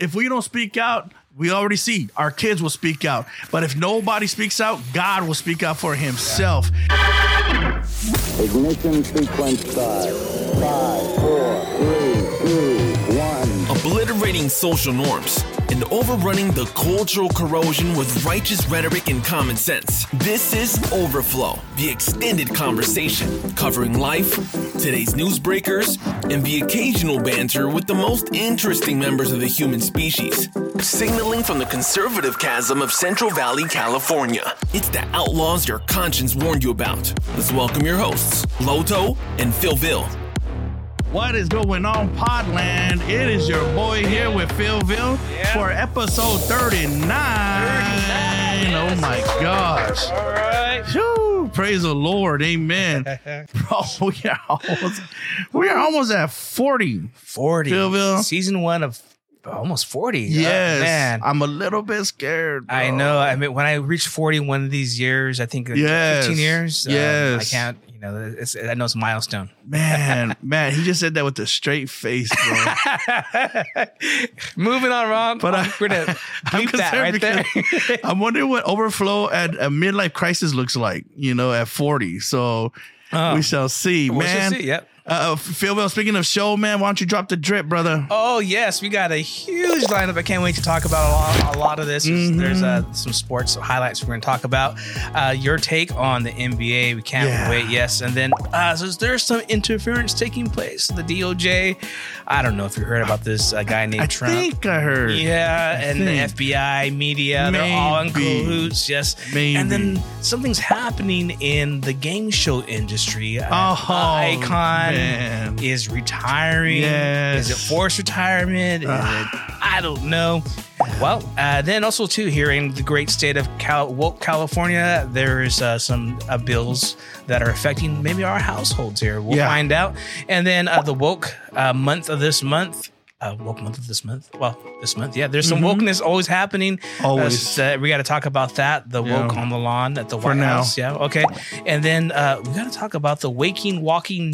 if we don't speak out, we already see our kids will speak out. But if nobody speaks out, God will speak out for himself. Ignition sequence start. Five, four, three, two, one. obliterating social norms, and overrunning the cultural corrosion with righteous rhetoric and common sense. This is Overflow, the extended conversation covering life, today's newsbreakers, and the occasional banter with the most interesting members of the human species. Signaling from the conservative chasm of Central Valley, California. It's the outlaws your conscience warned you about. Let's welcome your hosts, Loto and PhillVill. What is going on, Podland? It is your boy here with PhillVill for episode 39. Oh my gosh. All right. Whew, praise the Lord. Amen. Bro, we are almost, we are almost at 40. 40. PhillVill. Season one of almost 40. Yes. Oh, man. I'm a little bit scared. bro. I know. I mean, when I reach 40 one of these years, I think Yes. 15 years. um, Yes. I can't, you know, it's, I know it's a milestone. Man, man, he just said that with a straight face, bro. Moving on, Ron. But I- we're to I'm that concerned right there. I'm wondering what overflow at a midlife crisis looks like, you know, at 40. So Oh. we shall see, We shall man. see, yep. Uh, PhillVill, speaking of show, man, why don't you drop the drip, brother? Oh yes, we got a huge lineup. I can't wait to talk about a lot, a lot of this. Mm-hmm. There's uh, some sports highlights we're going to talk about. Uh, your take on the NBA. We can't Yeah. wait. Yes, and then uh, so there's some interference taking place. The DOJ. I don't know if you heard about this uh, guy named I Trump. think I heard. Yeah, and think. the FBI, media, they're all in Maybe. cahoots. Yes, Maybe. and then something's happening in the game show industry. Uh, Oh, Icon man. Is retiring. Yes. Is it forced retirement? Is it, I don't know. Well, uh, then also too here in the great state of Cal- woke California, there's uh, some uh, bills that are affecting maybe our households here. We'll Yeah. find out. And then uh, the woke uh, month of this month. Uh, woke month of this month. Well, this month, yeah. There's some wokeness always happening. Mm-hmm. Always. Uh, we got to talk about that. The Yeah. woke on the lawn at the For White now. House. Yeah. Okay. And then uh, we got to talk about the Waking Walking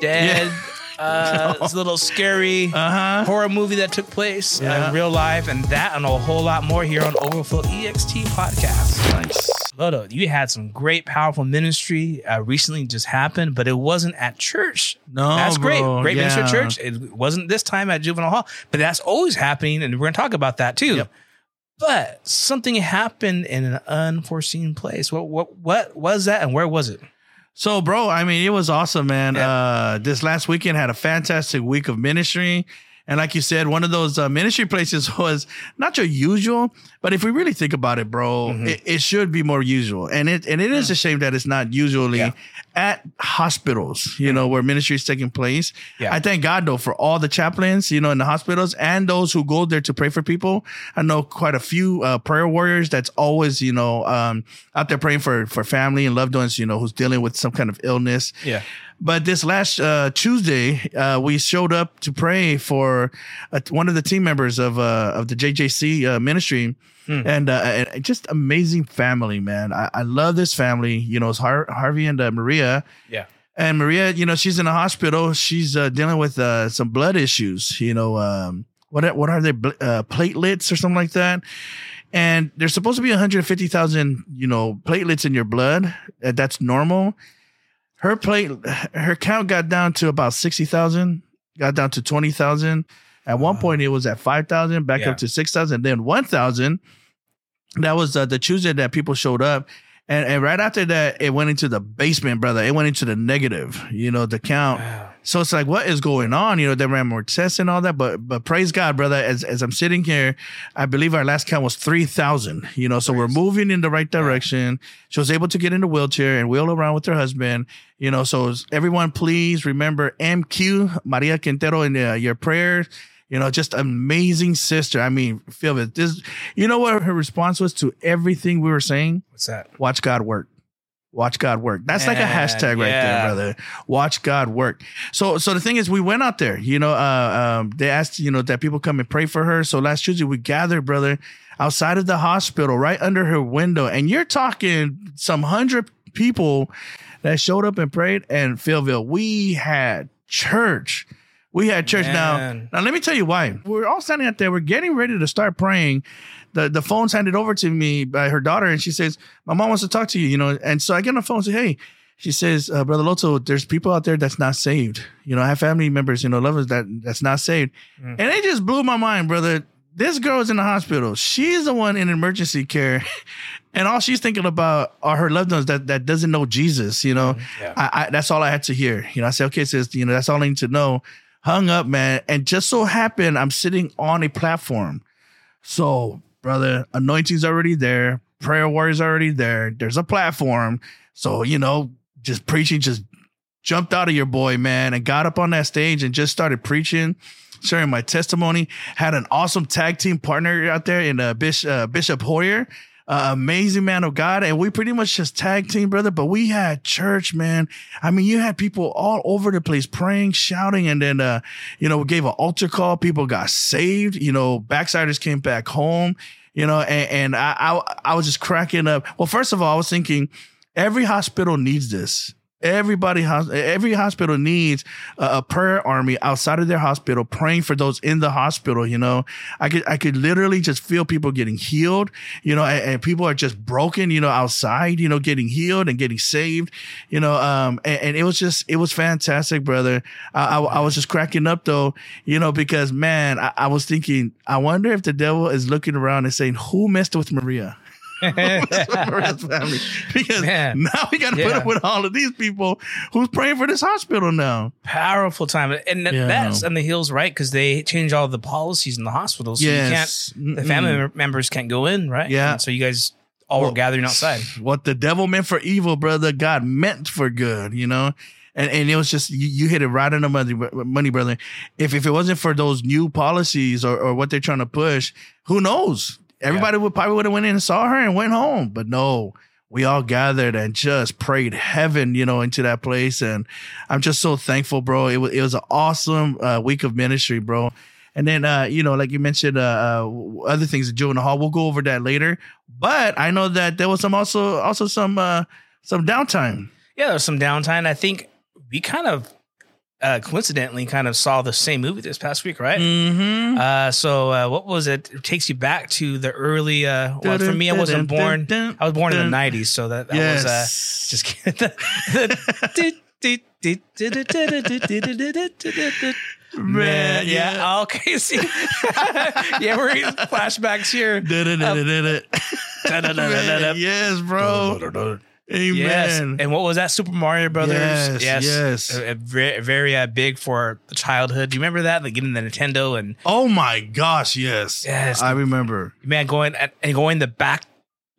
Dead. Uh, it's a little scary Uh-huh. horror movie that took place uh, Yeah. in real life, and that and a whole lot more here on Overflow EXT podcast. Nice. Loto, you had some great, powerful ministry uh, recently just happened, but it wasn't at church. No, that's great. bro. Great ministry at church. It wasn't this time at Juvenile Hall, but that's always happening, and we're going to talk about that too. Yep. But something happened in an unforeseen place. What what what was that, and where was it? So, bro, I mean, it was awesome, man. Yeah. Uh, this last weekend had a fantastic week of ministry. And like you said, one of those uh, ministry places was not your usual, but if we really think about it, bro, Mm-hmm. it, it should be more usual. And it and it is a shame that it's not usually Yeah. at hospitals, you know, where ministry is taking place. Yeah. I thank God though for all the chaplains, you know, in the hospitals and those who go there to pray for people. I know quite a few uh, prayer warriors that's always, you know, um, out there praying for for family and loved ones, you know, who's dealing with some kind of illness. Yeah. But this last uh, Tuesday, uh, we showed up to pray for uh, one of the team members of uh, of the JJC uh, ministry, and, uh, and just amazing family, man. I, I love this family. You know, it's Har- Harvey and uh, Maria. Yeah. And Maria, you know, she's in the hospital. She's uh, dealing with uh, some blood issues. You know, um, what are- what are they? Uh, platelets or something like that. And there's supposed to be 150,000, you know, platelets in your blood. Uh, that's normal. Her plate, her count got down to about 60,000. Got down to 20,000. At one point, it was at 5,000, back Yeah. up to 6,000, then 1,000. That was uh, the Tuesday that people showed up. And, and right after that, it went into the basement, brother. It went into the negative, you know, the count. Wow. So it's like, what is going on? You know, they ran more tests and all that. But but praise God, brother. As as I'm sitting here, I believe our last count was three thousand. You know, so we're moving in the right direction. She was able to get in the wheelchair and wheel around with her husband. You know, so everyone, please remember MQ Maria Quintero in uh, your prayers. You know, just amazing sister. I mean, feel it. This, you know what her response was to everything we were saying? What's that? Watch God work. Watch God work. That's like a hashtag right yeah. there, brother. Watch God work. So, so the thing is, we went out there. You know, uh, um, they asked, you know, that people come and pray for her. So last Tuesday, we gathered, brother, outside of the hospital, right under her window, and you're talking some hundred people that showed up and prayed. And PhillVill, we had church We had church now. Now let me tell you why. We're all standing out there. We're getting ready to start praying. The the phone's handed over to me by her daughter, and she says, "My mom wants to talk to you." You know, and so I get on the phone and say, "Hey." She says, uh, "Brother Loto, there's people out there that's not saved. You know, I have family members, you know, lovers that that's not saved, and it just blew my mind, brother. This girl's in the hospital. She's the one in emergency care, and all she's thinking about are her loved ones that that doesn't know Jesus. You know, Yeah. I, I that's all I had to hear. You know, I said, okay, sis, you know, that's all I need to know. Hung up, man, and just so happened I'm sitting on a platform. So, brother, anointing's already there, prayer warrior's already there. There's a platform. So, you know, just preaching just jumped out of your boy, man, and got up on that stage and just started preaching, sharing my testimony. Had an awesome tag team partner out there in uh, Bishop, uh, Bishop Hoyer. Uh, amazing man of God, and we pretty much just tag team, brother. But we had church, man. I mean, you had people all over the place praying, shouting, and then, uh, you know, we gave an altar call. People got saved. You know, backsliders came back home. You know, and, and I, I, I was just cracking up. Well, first of all, I was thinking, every hospital needs this. Everybody, has every hospital needs a, prayer army outside of their hospital, praying for those in the hospital. You know, I could, I could literally just feel people getting healed. You know, and, and people are just broken. You know, outside. You know, getting healed and getting saved. You know, um, and, and it was just, it was fantastic, brother. I, I, I was just cracking up though. You know, because man, I, I was thinking, I wonder if the devil is looking around and saying, "Who messed with Maria?" Family because Man. now we got to put up with all of these people who's praying for this hospital now. Powerful time, and Yeah. that's on the hills, right? Because they change all the policies in the hospital, so Yes. you can't. The Mm-mm. family members can't go in, right? Yeah. And so you guys all were gathering outside. What the devil meant for evil, brother, God meant for good. You know. And, and it was just you, you hit it right on the money, money, brother. If if it wasn't for those new policies or, or what they're trying to push, who knows? Everybody would probably would have went in and saw her and went home. But no, we all gathered and just prayed heaven, you know, into that place. And I'm just so thankful, bro. It was it was an awesome uh, week of ministry, bro. And then, uh, you know, like you mentioned, uh, uh, other things at Juvenile Hall. We'll go over that later. But I know that there was some also also some uh, some downtime. Yeah, there was some downtime. I think we kind of uh, coincidentally kind of saw the same movie this past week, right? Mm-hmm. Uh, so uh, what was it? It takes you back to the early. Uh, well, for me, I wasn't born. I was born in the '90s, so that, that was uh, Yes. just kidding. Man, yeah. yeah. Okay. See, yeah, we're in flashbacks here. Yes, bro. Amen. Yes. And what was that? Super Mario Brothers. Yes, yes. A, a very, very uh, big for childhood. Do you remember that? Like getting the Nintendo and oh my gosh, yes. Yes. I remember. man going at, and going the back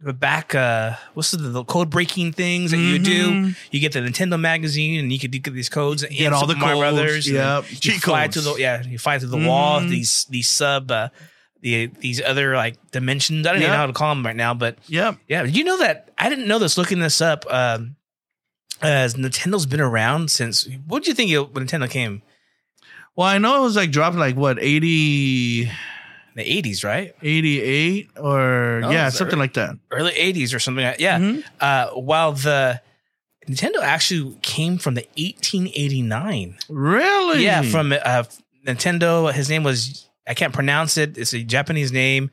the back uh what's the, the code breaking things that you do you get the nintendo magazine and you could get these codes and Get all the Mario codes, brothers and yep. you Cheat fly codes. to the yeah you fly to the wall Mhm. these these sub uh the these other like dimensions i don't even know how to call them right now but yeah, yeah you know that i didn't know this looking this up um as nintendo's been around since what do you think it, when nintendo came Well, I know it was like dropped like what 80, the 80s right 88 or Oh, yeah, something right? like that. early 80s or something like yeah Mhm. uh, while the Nintendo actually came from the 1889. Really? Yeah, from uh, Nintendo. His name was I can't pronounce it. It's a Japanese name,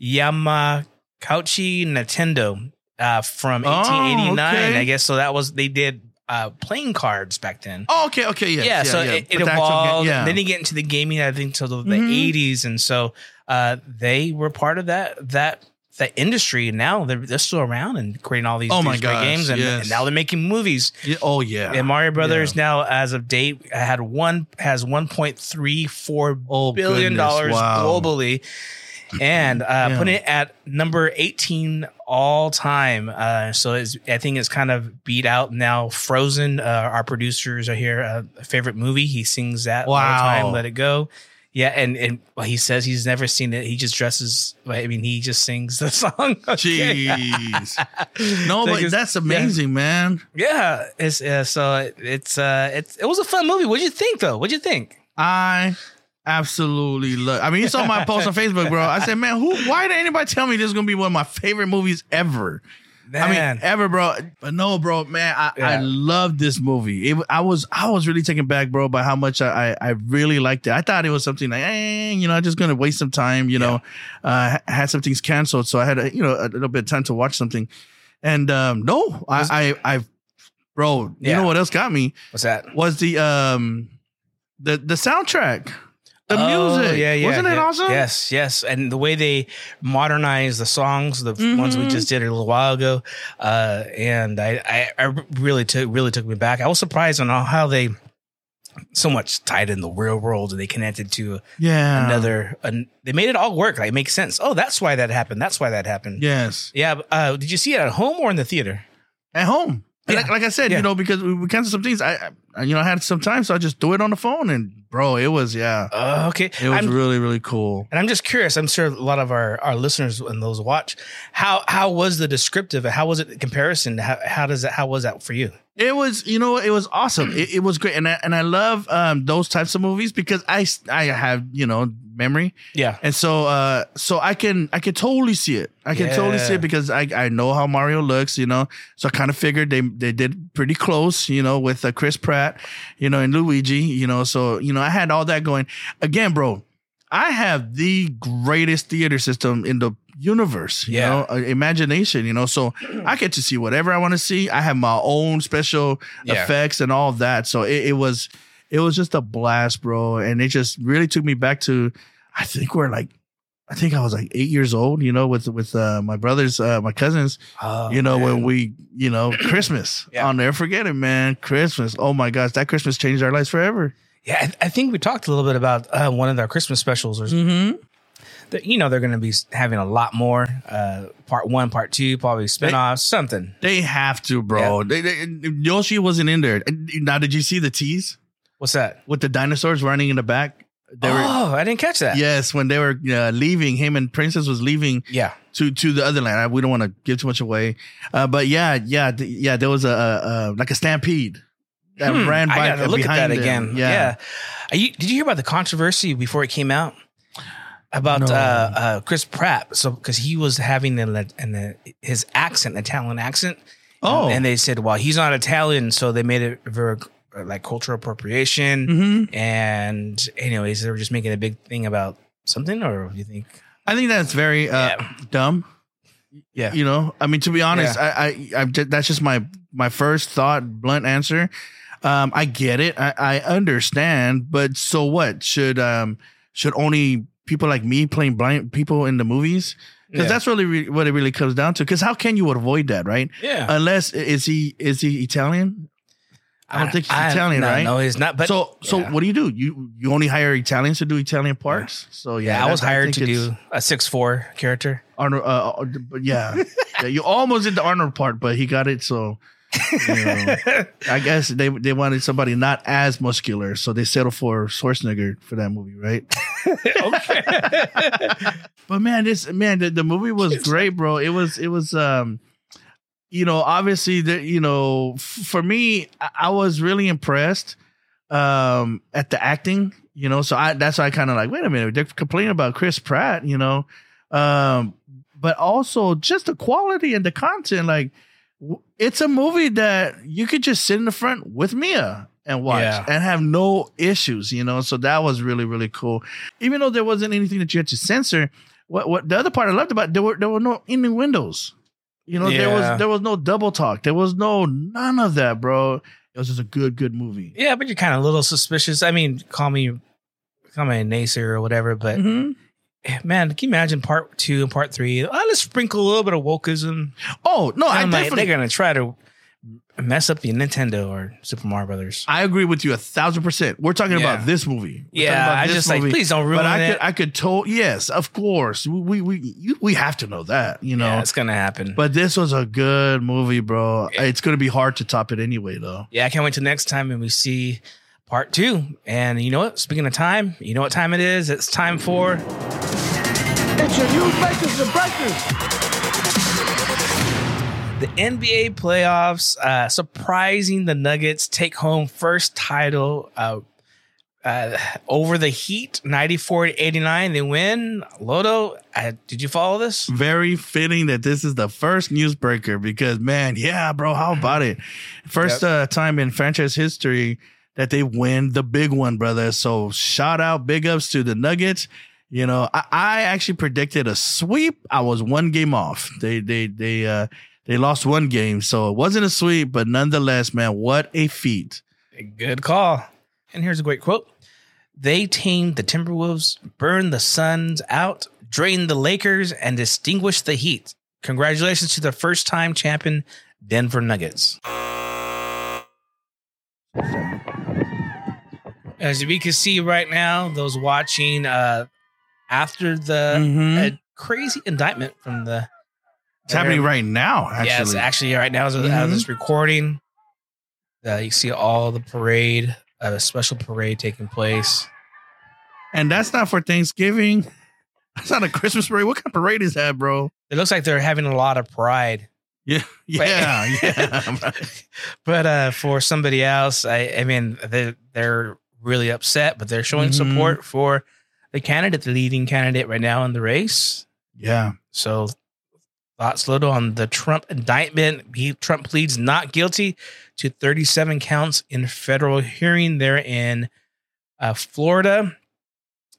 Yamakauchi Nintendo, uh, from Oh, 1889. okay. I guess so. That was they did uh, playing cards back then. Oh, okay, okay, yes, yeah, so it, it game- evolved. yeah. Then you get into the gaming. I think till the, the Mhm. 80s, and so uh, they were part of that that that industry. Now they're they're still around and creating all these, Oh my these great gosh, games, and, yes. and now they're making movies. Yeah, oh yeah. And Mario Brothers now, as of date, had one has one point three four Oh, billion dollars wow. globally, and uh, Yeah. putting it at number eighteen all time. Uh, so it's, I think it's kind of beat out now. Frozen, uh, our producers are here. Uh, favorite movie, he sings that all the Wow. time. Let it go. Yeah, and and well, he says he's never seen it. He just dresses. I mean, he just sings the song. Okay. Jeez. No, So but that's yeah. amazing, man. Yeah, it's uh, so it's uh it's it was a fun movie. What'd you think though? What'd you think? I absolutely love. I mean, you saw my post on Facebook, bro. I said, man, who? Why did anybody tell me this is gonna be one of my favorite movies ever? I mean, ever, bro. But no, bro, man, I, I love this movie. It, I was I was really taken back, bro, by how much I, I I really liked it. I thought it was something like, eh, you know, I'm just gonna waste some time. You know, uh, ha- had some things canceled, so I had a, you know a little bit of time to watch something. And um, no, I I, I bro, you know what else got me What's that? was the um the the soundtrack, the Oh, music. Yeah, yeah. wasn't it yeah. awesome? Yes, yes. And the way they modernized the songs, the ones we Mhm. just did a little while ago, uh, and I, I, I really took really took me back. I was surprised on how they so much tied in the real world and they connected to yeah, another. An, they made it all work. Like it makes sense. Oh, that's why that happened. That's why that happened. Yes, Yeah. Uh, did you see it at home or in the theater? at home. Yeah. Like, like I said, Yeah. you know, because we, we canceled some things. I, I, you know, I had some time, so I just do it on the phone, and bro, it was yeah, Uh, okay. it was I'm- really really cool. And I'm just curious. I'm sure a lot of our, our listeners and those watch, how how was the descriptive? How was it in comparison? How, how does that? How was that for you? It was, you know, it was awesome. It, it was great, and I, and I love um, those types of movies because I I have you know memory, Yeah. and so uh so I can I can totally see it. I can totally see it because I I know how Mario looks, you know. So I kind of figured they they did pretty close, you know, with uh, Chris Pratt, you know, and Luigi, you know. So you know, I had all that going. Again, bro, I have the greatest theater system in the universe, you Yeah. know, uh, imagination, you know. So I get to see whatever I want to see. I have my own special Yeah. effects and all that. So it, it was it was just a blast, bro. And it just really took me back to I think we're like I think I was like eight years old, you know, with with uh, my brothers, uh, my cousins, Oh, you know, man. when we, you know, Christmas. Yeah. I'll never forget it, man. Christmas. Oh my gosh, that Christmas changed our lives forever. Yeah, I, I think we talked a little bit about uh, one of their Christmas specials. Or Mm-hmm. that, you know, they're going to be having a lot more. Uh, part one, part two, probably spinoffs, something. They have to, bro. They, they, Yoshi wasn't in there. Now, did you see the tease What's that? with the dinosaurs running in the back? They were, oh, I didn't catch that. yes, when they were uh, leaving, him and Princess was leaving Yeah. to to the other land. I, we don't want to give too much away, uh, but yeah, yeah, th- yeah. There was a, a, a like a stampede that Hmm, ran by I gotta look at that them. again. Yeah. You, did you hear about the controversy before it came out about No. uh, uh, Chris Pratt? So because he was having an, an, his accent, Italian accent. Oh. and they said, well, he's not Italian, so they made it very like cultural appropriation. Mhm. And anyways, they were just making a big thing about something, or do you think? I think that's very uh, Yeah. dumb. Yeah. You know, I mean, to be honest, Yeah. I, I, I, that's just my my first thought, blunt answer. Um, I get it, I, I understand, but so what? Should um should only people like me playing blind people in the movies? Because Yeah. that's really re- what it really comes down to. Because how can you avoid that, right? Yeah. Unless is he is he Italian? I don't think he's Italian, no, right? No, he's not. But so so yeah. what do you do? You you only hire Italians to do Italian parts? So yeah, yeah, I was hired think to do a six four character. Arnold, uh, uh, but yeah, yeah, you almost did the Arnold part, but he got it. So you know, I guess they they wanted somebody not as muscular, so they settled for Schwarzenegger for that movie, right? okay. but man, this man, the, the movie was great, bro. It was it was um, you know, obviously the you know, f- for me, I, I was really impressed um at the acting, you know. So I that's why I kind of like, wait a minute, they're complaining about Chris Pratt, you know. Um, but also just the quality and the content. Like, it's a movie that you could just sit in the front with Mia and watch Yeah. and have no issues, you know. So that was really really cool. Even though there wasn't anything that you had to censor, what what the other part I loved about there were there were no innuendos. You know, there was there was no double talk. There was no none of that, bro. It was just a good good movie. Yeah, but you're kind of a little suspicious. I mean, call me, call me a naysayer or whatever. But Mhm. Man, can you imagine part two and part three? Oh, let's sprinkle a little bit of wokeism. Oh no, I I'm like, definitely they're gonna try to mess up the Nintendo or Super Mario Brothers. I agree with you a thousand percent. We're talking Yeah. about this movie. We're Yeah, I just like, please don't ruin But I it. could, I could told yes, of course. We we you, we have to know that, you know. yeah, it's gonna happen. but this was a good movie, bro. It's gonna be hard to top it anyway, though. yeah, I can't wait till next time and we see part two. And you know what? Speaking of time, you know what time it is? It's time for It's your news makers and breakers. the NBA playoffs. Uh, surprising the Nuggets take home first title. Uh, uh, over the Heat, 94 to 89. They win. Loto, uh, did you follow this? Very fitting that this is the first newsbreaker because, man, yeah, bro, how about it? First Yep. uh, time in franchise history that they win the big one, brother. So shout out, big ups to the Nuggets. You know, I, I actually predicted a sweep. I was one game off. They they they uh they lost one game, so it wasn't a sweep, but nonetheless, man, what a feat. Good call. And here's a great quote They tamed the Timberwolves, burned the Suns out, drained the Lakers, and distinguished the Heat. Congratulations to the first time champion Denver Nuggets. As we can see right now, those watching uh, after the Mhm. uh, crazy indictment from the. It's happening right now, actually. Yes, actually, right now, as of, as of Mhm. this recording, uh, you see all the parade, uh, a special parade taking place. And that's not for Thanksgiving. That's not a Christmas parade. What kind of parade is that, bro? It looks like they're having a lot of pride. Yeah, yeah, yeah. But uh, for somebody else, I, I mean, they, they're really upset, but they're showing Mhm. support for the candidate, the leading candidate right now in the race. yeah. So, thoughts little on the Trump indictment. He, Trump pleads not guilty to 37 counts in federal hearing there in uh, Florida.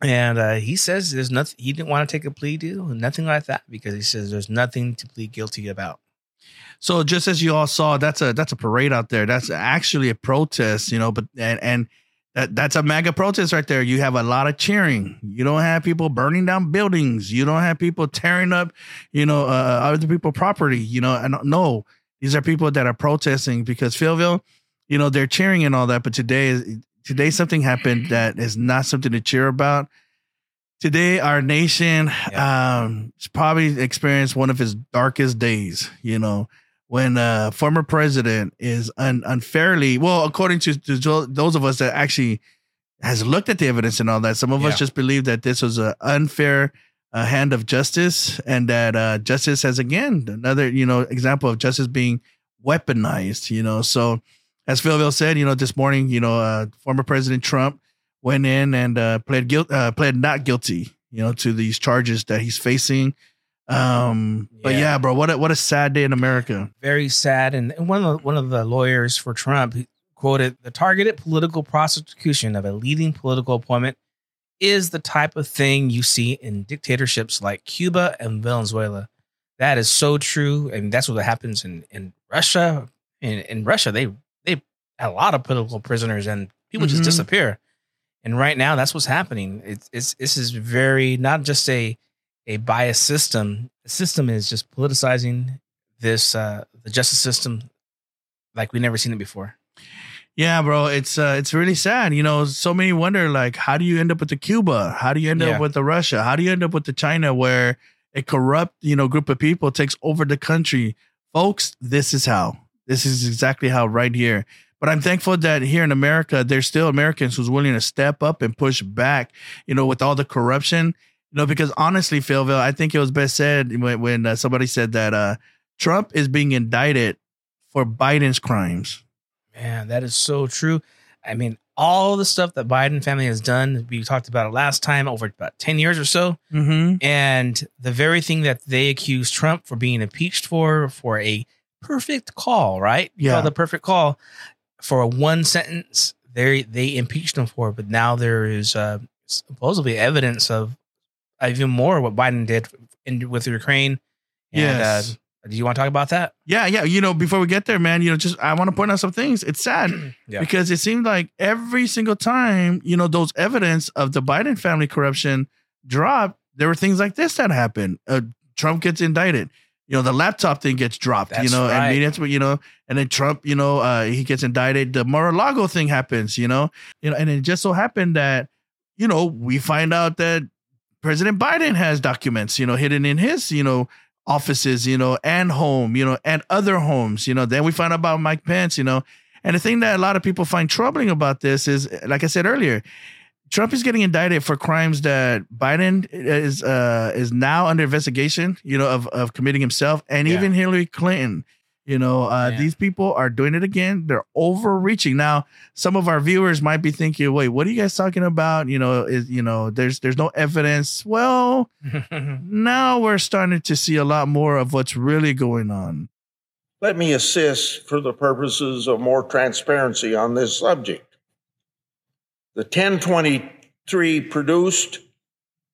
And uh, he says there's nothing, he didn't want to take a plea deal, nothing like that, because he says there's nothing to plead guilty about. So just as you all saw, that's a that's a parade out there. That's actually a protest, you know. But and and that that's a mega protest right there. You have a lot of cheering. You don't have people burning down buildings. You don't have people tearing up, you know, uh, other people property. You know, and no, these are people that are protesting because PhillVill, you know, they're cheering and all that. But today, today something happened that is not something to cheer about. Today, our nation um, has probably experienced one of its darkest days. You know, when a former president is un- unfairly, well, according to, to those of us that actually has looked at the evidence and all that, some of Yeah. us just believe that this was an unfair uh, hand of justice, and that uh, justice has again another, you know, example of justice being weaponized. You know, so as PhillVill said, you know, this morning, you know, uh, former President Trump went in and uh, pled guilt, uh, pled not guilty, you know, to these charges that he's facing. Um, but Yeah. yeah, bro, what a, what a sad day in America. very sad. And and one of the, one of the lawyers for Trump quoted the targeted political prosecution of a leading political appointment is the type of thing you see in dictatorships like Cuba and Venezuela. That is so true, and that's what happens in in Russia. In in Russia, they they a lot of political prisoners, and people just Mhm. disappear. And right now, that's what's happening. It's it's this is very not just a a biased system. The system is just politicizing this uh the justice system like we never seen it before. Yeah, bro, it's uh, it's really sad. You know, so many wonder like, how do you end up with the Cuba? How do you end Yeah. up with the Russia? How do you end up with the China, where a corrupt, you know, group of people takes over the country? Folks, this is how. This is exactly how right here. But I'm thankful that here in America, there's still Americans who's willing to step up and push back. You know, with all the corruption. Know, because honestly, PhillVill, I think it was best said when, when uh, somebody said that uh, Trump is being indicted for Biden's crimes. Man, that is so true. I mean, all the stuff that Biden family has done, we talked about it last time over about 10 years or so. Mm-hmm. And the very thing that they accused Trump for being impeached for, for a perfect call, right? Yeah. call the perfect call for a one sentence. They they impeached him for, but now there is uh, supposedly evidence of even more what Biden did in, with Ukraine. And, Yes. Uh, do you want to talk about that? Yeah, yeah. You know, before we get there, man, you know, just I want to point out some things. It's sad Yeah. because it seemed like every single time, you know, those evidence of the Biden family corruption dropped, there were things like this that happened. Uh, Trump gets indicted. You know, the laptop thing gets dropped. you know, right. and media, you know, and then Trump, you know, uh, he gets indicted. The Mar-a-Lago thing happens. You know, you know, and it just so happened that, you know, we find out that President Biden has documents, you know, hidden in his, you know, offices, you know, and home, you know, and other homes, you know. Then we find out about Mike Pence, you know. And the thing that a lot of people find troubling about this is, like I said earlier, Trump is getting indicted for crimes that Biden is uh, is now under investigation, you know, of of committing himself, and Yeah. even Hillary Clinton. You know, uh, Yeah. these people are doing it again. They're overreaching. Now, some of our viewers might be thinking, "Wait, what are you guys talking about?" You know, is you know, there's there's no evidence. Well, now we're starting to see a lot more of what's really going on. Let me assist for the purposes of more transparency on this subject. The 1023 produced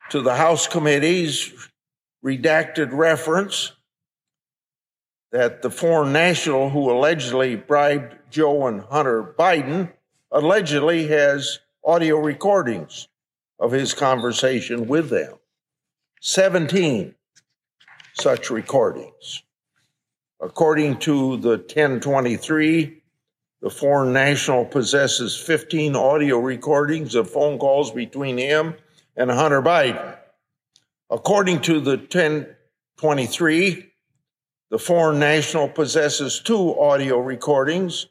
to the House committees redacted reference that the foreign national who allegedly bribed Joe and Hunter Biden allegedly has audio recordings of his conversation with them. 17 such recordings. According to the 1023, the foreign national possesses 15 audio recordings of phone calls between him and Hunter Biden. According to the 1023, the foreign national possesses two audio recordings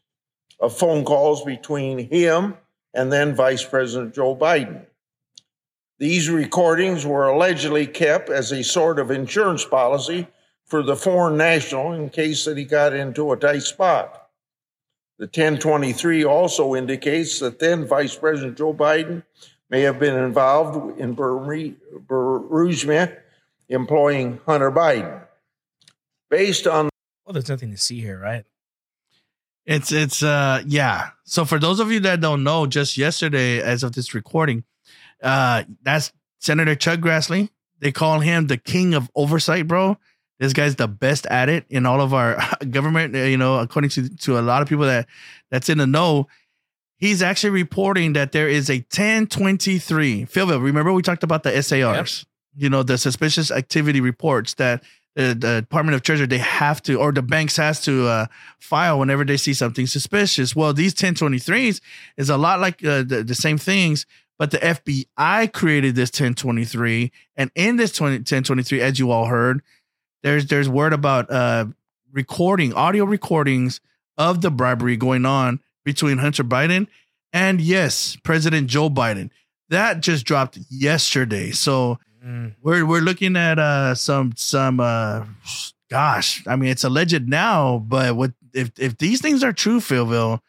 of phone calls between him and then Vice President Joe Biden. These recordings were allegedly kept as a sort of insurance policy for the foreign national in case that he got into a tight spot. The 1023 also indicates that then Vice President Joe Biden may have been involved in Burisma employing Hunter Biden. Based on well, there's nothing to see here, right? It's it's uh yeah. So for those of you that don't know, just yesterday, as of this recording, uh that's Senator Chuck Grassley. They call him the king of oversight, bro. This guy's the best at it in all of our government. uh, You know, according to to a lot of people that that's in the know, he's actually reporting that there is a 1023. PhillVill, remember we talked about the SARs. You know, the suspicious activity reports that the, the Department of Treasury they have to, or the banks has to uh, file whenever they see something suspicious. Well, these 1023s is a lot like uh, the, the same things, but the FBI created this 1023, and in this 20, 1023, as you all heard, there's there's word about uh, recording audio recordings of the bribery going on between Hunter Biden and yes, President Joe Biden. That just dropped yesterday. So Mm. we're we're looking at uh some some uh gosh, I mean it's alleged now, but what if if these things are true, PhillVill,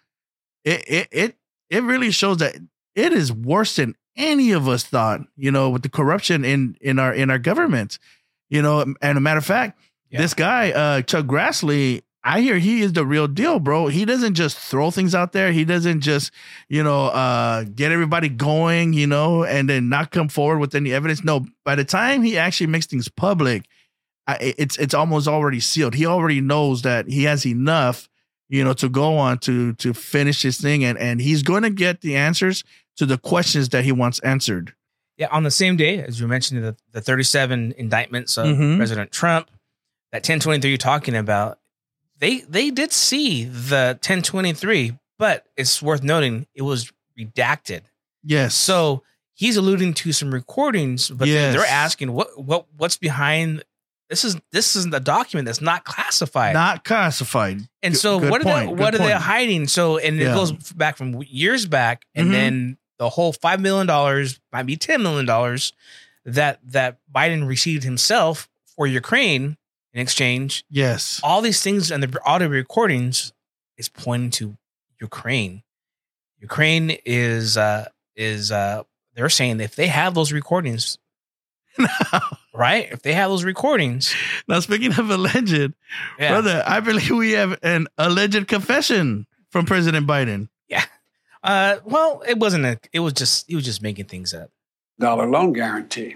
it it it it really shows that it is worse than any of us thought, you know, with the corruption in in our in our government. You know, and a matter of fact, Yeah. this guy, uh Chuck Grassley, I hear he is the real deal, bro. He doesn't just throw things out there. He doesn't just, you know, uh, get everybody going, you know, and then not come forward with any evidence. No, by the time he actually makes things public, I, it's it's almost already sealed. He already knows that he has enough, you know, to go on to to finish his thing, and and he's going to get the answers to the questions that he wants answered. Yeah, on the same day, as you mentioned, the, the 37 indictments of Mhm. President Trump, that 1023 you're talking about, they they did see the 1023, but it's worth noting it was redacted. Yes. So he's alluding to some recordings, but Yes. they're asking what what what's behind. This is this isn't a document that's not classified. not classified. And Good- so good what are point, they good what are they hiding? So and Yeah. it goes back from years back, and Mhm. then the whole five million dollars might be ten million dollars that that Biden received himself for Ukraine in exchange. Yes. All these things and the audio recordings is pointing to Ukraine. Ukraine is uh is uh they're saying if they have those recordings, right? If they have those recordings, now speaking of alleged, yeah, brother, I believe we have an alleged confession from President Biden. Yeah. Uh, well, it wasn't a. It was just he was just making things up. dollar loan guarantee.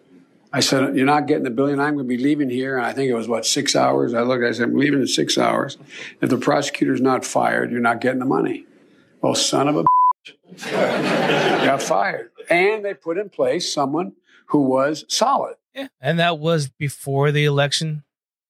I said, You're not getting the billion. I'm going to be leaving here. And I think it was, what, six hours? I looked, I said, I'm leaving in six hours. If the prosecutor's not fired, you're not getting the money. Well, son of a bitch. got fired. And they put in place someone who was solid. Yeah, and that was before the election,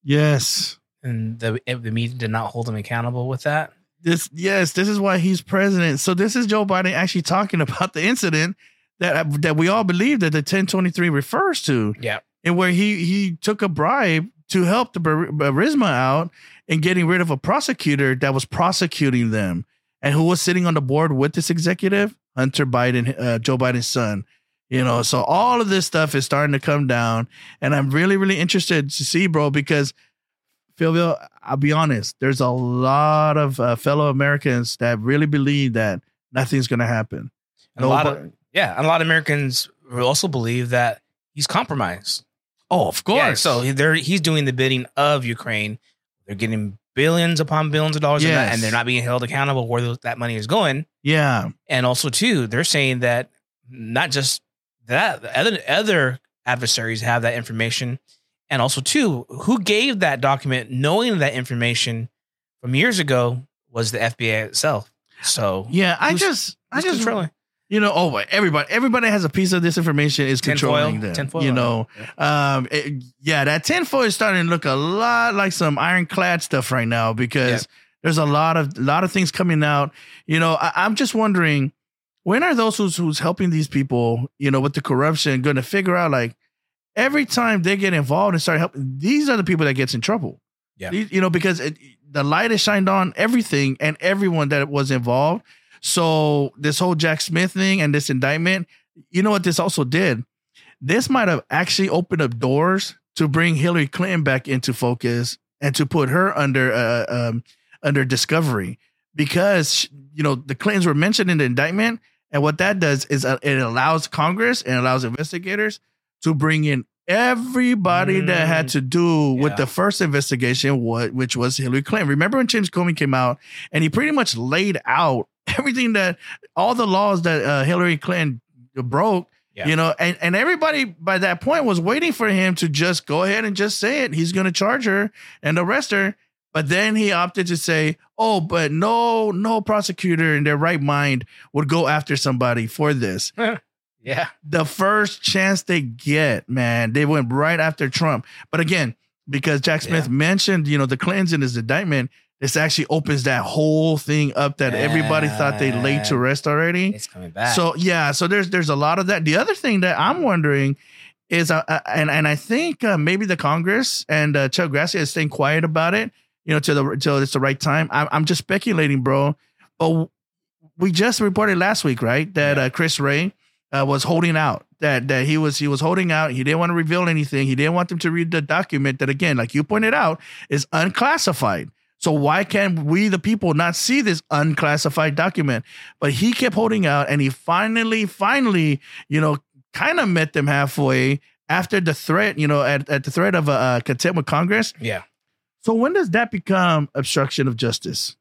Yes. and the eh, the media did not hold him accountable with that. this yes, this is why he's president. So this is Joe Biden actually talking about the incident that that we all believe that the 1023 refers to, Yeah. and where he he took a bribe to help the Bar- Barisma out in getting rid of a prosecutor that was prosecuting them, and who was sitting on the board with this executive, Hunter Biden, uh, Joe Biden's son. You know, so all of this stuff is starting to come down, and I'm really, really interested to see, bro, because PhillVill, I'll be honest, there's a lot of uh, fellow Americans that really believe that nothing's going to happen. And a lot of yeah, and a lot of Americans will also believe that he's compromised. oh, of course. Yeah, so they're he's doing the bidding of Ukraine. They're getting billions upon billions of dollars, in that, and they're not being held accountable where those, that money is going. yeah, And also, too, they're saying that not just that other other adversaries have that information, and also, too, who gave that document, knowing that information from years ago, was the FBI itself. So yeah. I just, I just, controlling. You know, oh, everybody, everybody has a piece of this information is Tinfoil, controlling them. tinfoil, you know, um, it- yeah, that tinfoil is starting to look a lot like some ironclad stuff right now because there's a lot of lot of things coming out. You know, I, I'm just wondering when are those who's who's helping these people, you know, with the corruption, going to figure out like every time they get involved and start helping, these are the people that gets in trouble. Yeah. These- you know, because it, the light is shined on everything and everyone that was involved. So this whole Jack Smith thing and this indictment, you know what this also did? This might have actually opened up doors to bring Hillary Clinton back into focus and to put her under uh, um, under discovery because you know the Clintons were mentioned in the indictment, and what that does is uh, it allows Congress and allows investigators to bring in everybody that had to do with the first investigation, what which was Hillary Clinton. Remember when James Comey came out and he pretty much laid out everything that all the laws that uh, Hillary Clinton broke. Yeah. You know, and, and everybody by that point was waiting for him to just go ahead and just say it. He's going to charge her and arrest her. But then he opted to say, "Oh, but no, no prosecutor in their right mind would go after somebody for this." Yeah. the first chance they get, man, they went right after Trump. But again, because Jack Smith Yeah. mentioned, you know, the Clintons in his indictment, this actually opens that whole thing up that everybody thought they laid to rest already. It's coming back. So yeah, so there's there's a lot of that. The other thing that I'm wondering is, uh, uh, and and I think uh, maybe the Congress and uh, Chuck Grassley is staying quiet about it, you know, till the till it's the right time. I'm I'm just speculating, bro. But we just reported last week, right, that uh, Chris Wray uh, was holding out. That that he was he was holding out. He didn't want to reveal anything. He didn't want them to read the document that again, like you pointed out, is unclassified. So why can't we, the people, not see this unclassified document? But he kept holding out, and he finally, finally, you know, kind of met them halfway after the threat, you know, at, at the threat of a uh, contempt with Congress. yeah. So when does that become obstruction of justice?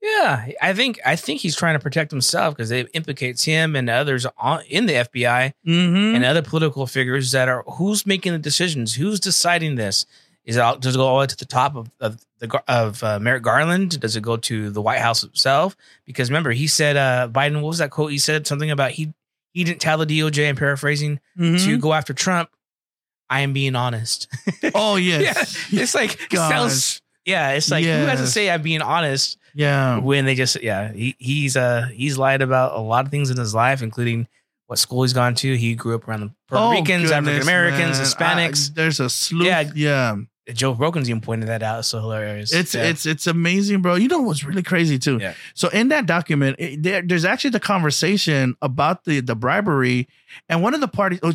Yeah, I think I think he's trying to protect himself because it implicates him and others on, in the FBI Mm-hmm. and other political figures that are who's making the decisions, who's deciding this. Is it out, does it go all the way to the top of of the of uh, Merrick Garland? Does it go to the White House itself? Because remember, he said uh, Biden. What was that quote? He said something about he he didn't tell the DOJ. I'm paraphrasing Mm-hmm. to go after Trump. I am being honest. Oh yes, yeah, it's like it sounds. Yeah, it's like who has to say I'm being honest yeah. when they just yeah he, he's uh he's lied about a lot of things in his life including what school he's gone to he grew up around the puerto Oh, ricans african americans hispanics there's a slew. Yeah, yeah. Joe rogan's even pointed that out it's so hilarious It's Yeah. it's it's amazing, bro. You know what's really crazy too? Yeah. So in that document, it, there, there's actually the conversation about the the bribery, and one of the parties, oh,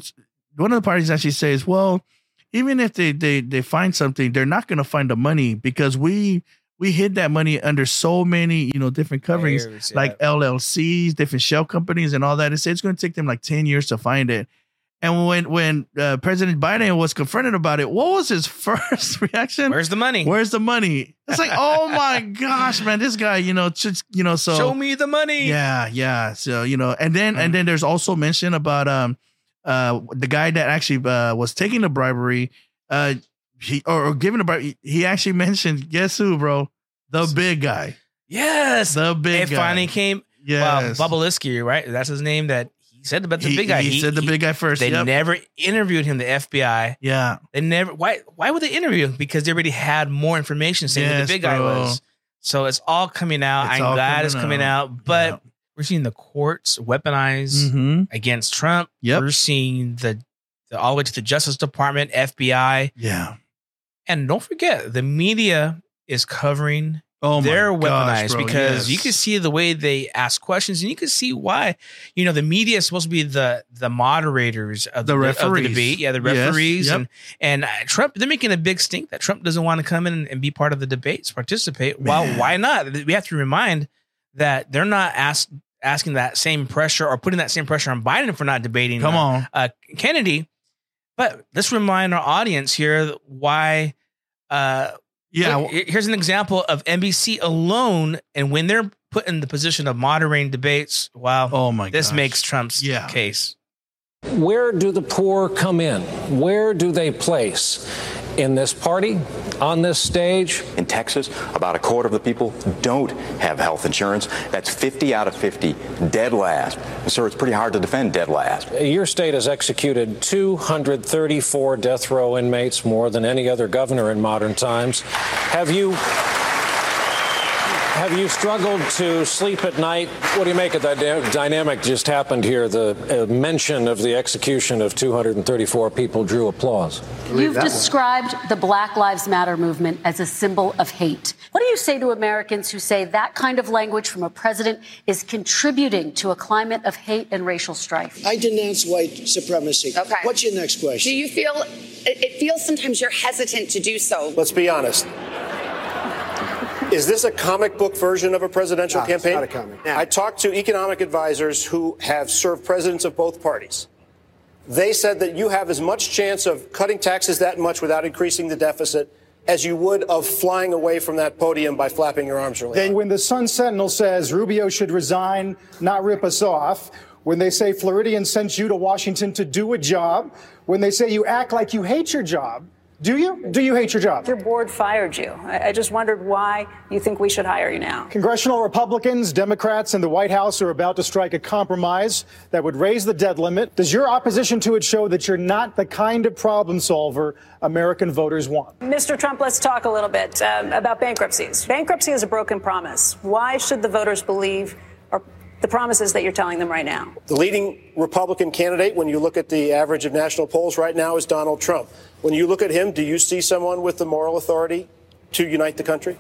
one of the parties actually says, "Well, even if they they they find something, they're not going to find the money because we we hid that money under so many you know different coverings, Layers, like LLCs, different shell companies, and all that. It said it's going to take them like ten years to find it." And when when uh, President Biden was confronted about it, what was his first reaction? where's the money Where's the money? It's like, oh my gosh, man, this guy, you know, just you know, so show me the money yeah, yeah. So you know, and then Mm. and then there's also mention about um uh the guy that actually uh, was taking the bribery, uh he or, or giving the bribery. He actually mentioned guess who, bro? The big guy, yes the big it guy. finally came yes. wow right that's his name that he said about the he, big guy He, said the big guy first. they Yep. never interviewed him the fbi yeah, They never. Why? Why would they interview him? Because they already had more information saying who the big guy was. So it's all coming out. It's I'm glad coming it's coming out. out. But we're seeing the courts weaponize Mm-hmm. against Trump. Yep. We're seeing the, the all the way to the Justice Department, FBI, Yeah. and don't forget the media is covering Oh my they're gosh, weaponized bro, because you can see the way they ask questions and you can see why you know the media is supposed to be the the moderators of The of referees. debate yeah the Yes, referees yep. and and uh, Trump they're making a big stink that Trump doesn't want to come in and, be part of the debates participate well Man. why not we have to remind that they're not ask, asking that same pressure or putting that same pressure on Biden for not debating Come uh, on. uh, Kennedy but let's remind our audience here why uh Yeah. Look, here's an example of NBC alone, and when they're put in the position of moderating debates, wow, oh my this gosh. makes Trump's Yeah. case. Where do the poor come in? Where do they place? In this party? On this stage? In Texas, about a quarter of the people don't have health insurance. That's 50 out of 50, dead last. Sir, it's pretty hard to defend dead last. Your state has executed 234 death row inmates, more than any other governor in modern times. Have you have you struggled to sleep at night? What do you make of that dynamic just happened here? The uh, mention of the execution of 234 people drew applause. You've described the Black Lives Matter movement as a symbol of hate. What do you say to Americans who say that kind of language from a president is contributing to a climate of hate and racial strife? I denounce white supremacy. Okay. What's your next question? Do you feel it it feels sometimes you're hesitant to do so? Let's be honest. Is this a comic book version of a presidential No, it's campaign? not a comic. I talked to economic advisors who have served presidents of both parties. They said that you have as much chance of cutting taxes that much without increasing the deficit as you would of flying away from that podium by flapping your arms really Then when the Sun Sentinel says Rubio should resign, not rip us off, when they say Floridian sent you to Washington to do a job, when they say you act like you hate your job, do you? Do you hate your job? Your board fired you. I, I just wondered why you think we should hire you now. Congressional Republicans, Democrats, and the White House are about to strike a compromise that would raise the debt limit. Does your opposition to it show that you're not the kind of problem solver American voters want? Mr. Trump, let's talk a little bit um, about bankruptcies. Bankruptcy is a broken promise. Why should the voters believe the promises that you're telling them right now? The leading Republican candidate, when you look at the average of national polls right now, is Donald Trump. When you look at him, do you see someone with the moral authority to unite the country?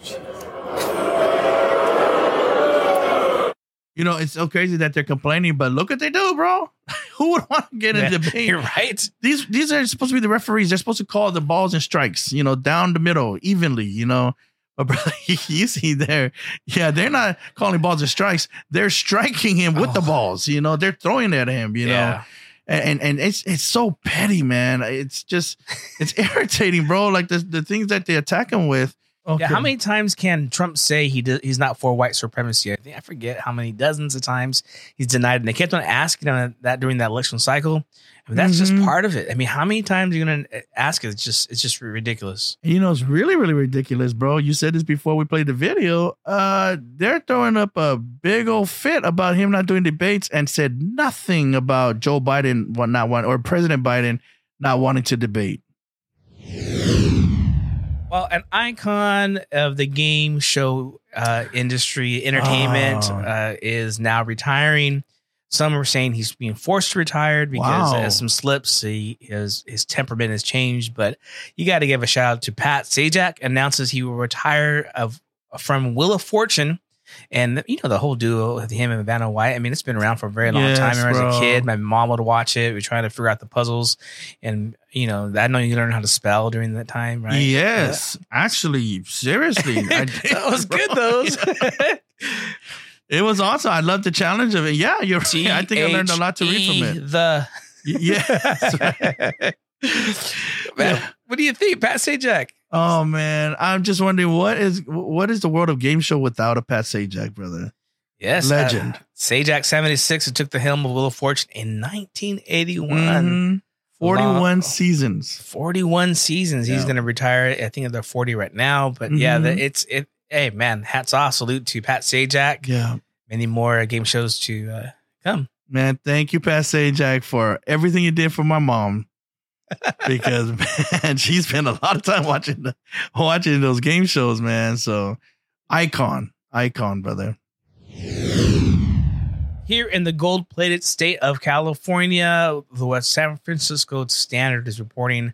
You know, it's so crazy that they're complaining, but look what they do, bro. Who would want to get in a Yeah, debate? You're right. These these are supposed to be the referees. They're supposed to call the balls and strikes, you know, down the middle, evenly, you know. But brother, you see there, yeah, they're not calling balls and strikes. They're striking him with the oh. balls, you know, they're throwing at him, you know. Yeah. And, and and it's it's so petty, man. It's just it's irritating, bro. Like the the things that they attack him with. Yeah, how many times can Trump say he do, he's not for white supremacy? I think I forget how many dozens of times he's denied, and they kept on asking him that during that election cycle. I mean, that's just Mhm. part of it. I mean, how many times are you gonna ask it? It's just it's just ridiculous. You know, it's really, really ridiculous, bro. You said this before we played the video. Uh, they're throwing up a big old fit about him not doing debates and said nothing about Joe Biden what not want or President Biden not wanting to debate. Well, an icon of the game show uh, industry, entertainment, Oh. uh, is now retiring. Some are saying he's being forced to retire because Wow. some slips. He, his his temperament has changed, but you got to give a shout out to Pat Sajak. Announces he will retire of from Wheel of Fortune, and you know the whole duo with him and Vanna White. I mean, it's been around for a very long Yes, time. I remember as a kid, my mom would watch it. We trying to figure out the puzzles, and you know, I know you learn how to spell during that time, right? Yes, actually, seriously, I that was bro. good those. It was awesome. I love the challenge of it. Yeah, you're right. I think I learned a lot to read from it. The Yeah. Man, what do you think, Pat Sajak? Oh man, I'm just wondering what is what is the world of game show without a Pat Sajak, brother? Yes, Legend. Uh, Sajak seventy six who took the helm of Wheel of Fortune in nineteen eighty one. Mhm. 41 Long- seasons. 41 seasons. He's going to retire. I think they're 40 right now. But yeah, Mhm. the, it's it. Hey man, hats off, salute to Pat Sajak. Yeah. Many more game shows to uh, come. Man, thank you, Pat Sajak, for everything you did for my mom. Because man, she spent a lot of time watching the, watching those game shows, man. So icon, icon, brother. Here in the gold plated state of California, the West San Francisco Standard is reporting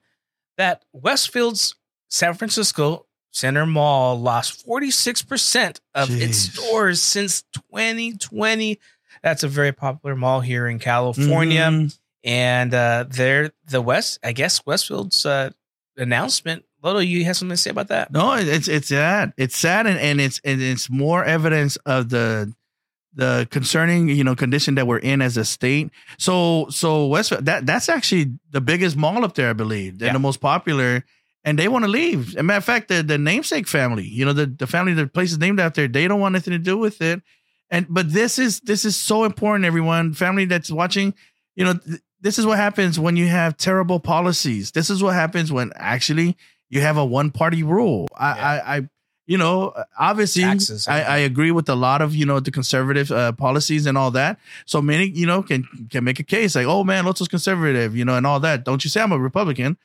that Westfield's San Francisco Center Mall lost 46% of its stores since 2020. That's a very popular mall here in California. Mhm. And uh, there, the West, I guess Westfield's uh, announcement. Loto, you have something to say about that? No, it's it's sad. It's sad, and, and it's and it's more evidence of the the concerning you know condition that we're in as a state. So so Westfield that that's actually the biggest mall up there, I believe, and the most popular. And they want to leave. As a matter of fact, the, the namesake family, you know, the, the family the place is named after, they don't want nothing to do with it. And but this is this is so important, everyone. Family that's watching, you know, this is what happens when you have terrible policies. This is what happens when actually you have a one party rule. I, I, I, you know, obviously, Taxes, I, I agree with a lot of you know the conservative uh, policies and all that. So many, you know, can can make a case like, oh man, Loto's conservative, you know, and all that. Don't you say I'm a Republican?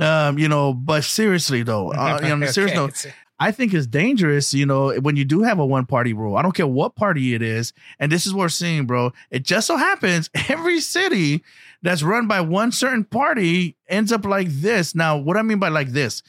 Um, you know, but seriously though, uh, you know, a serious Okay, note, I think it's dangerous, you know, when you do have a one party rule. I don't care what party it is. And this is what we're seeing, bro. It just so happens every city that's run by one certain party ends up like this. Now, what I mean by like this,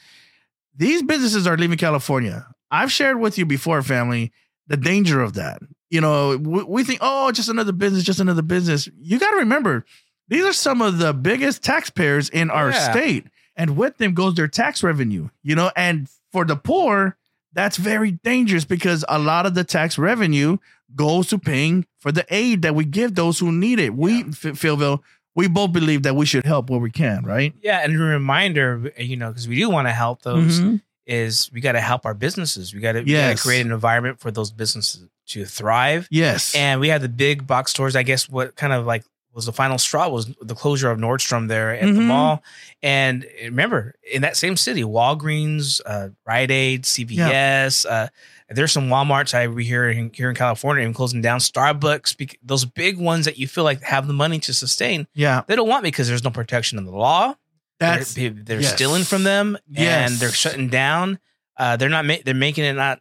these businesses are leaving California. I've shared with you before, family, the danger of that. You know, we, we think, oh, just another business, just another business. You got to remember, these are some of the biggest taxpayers in our Yeah. state. And with them goes their tax revenue, you know, and for the poor, that's very dangerous because a lot of the tax revenue goes to paying for the aid that we give those who need it. We, F- PhillVill, we both believe that we should help where we can, right? Yeah, and a reminder, you know, because we do want to help those, Mhm. is we got to help our businesses. We got to Yes. create an environment for those businesses to thrive. Yes. And we have the big box stores. I guess what kind of like was the final straw was the closure of Nordstrom there at the Mhm. mall. And remember, in that same city, Walgreens, uh, Rite Aid, CVS, uh, there's some WalMarts I we here in, here in California even closing down. Starbucks, those big ones that you feel like have the money to sustain. Yeah. They don't want me because there's no protection in the law. That's- they're, they're yes. stealing from them Yes. and they're shutting down. Uh, they're not. Ma- they're making it not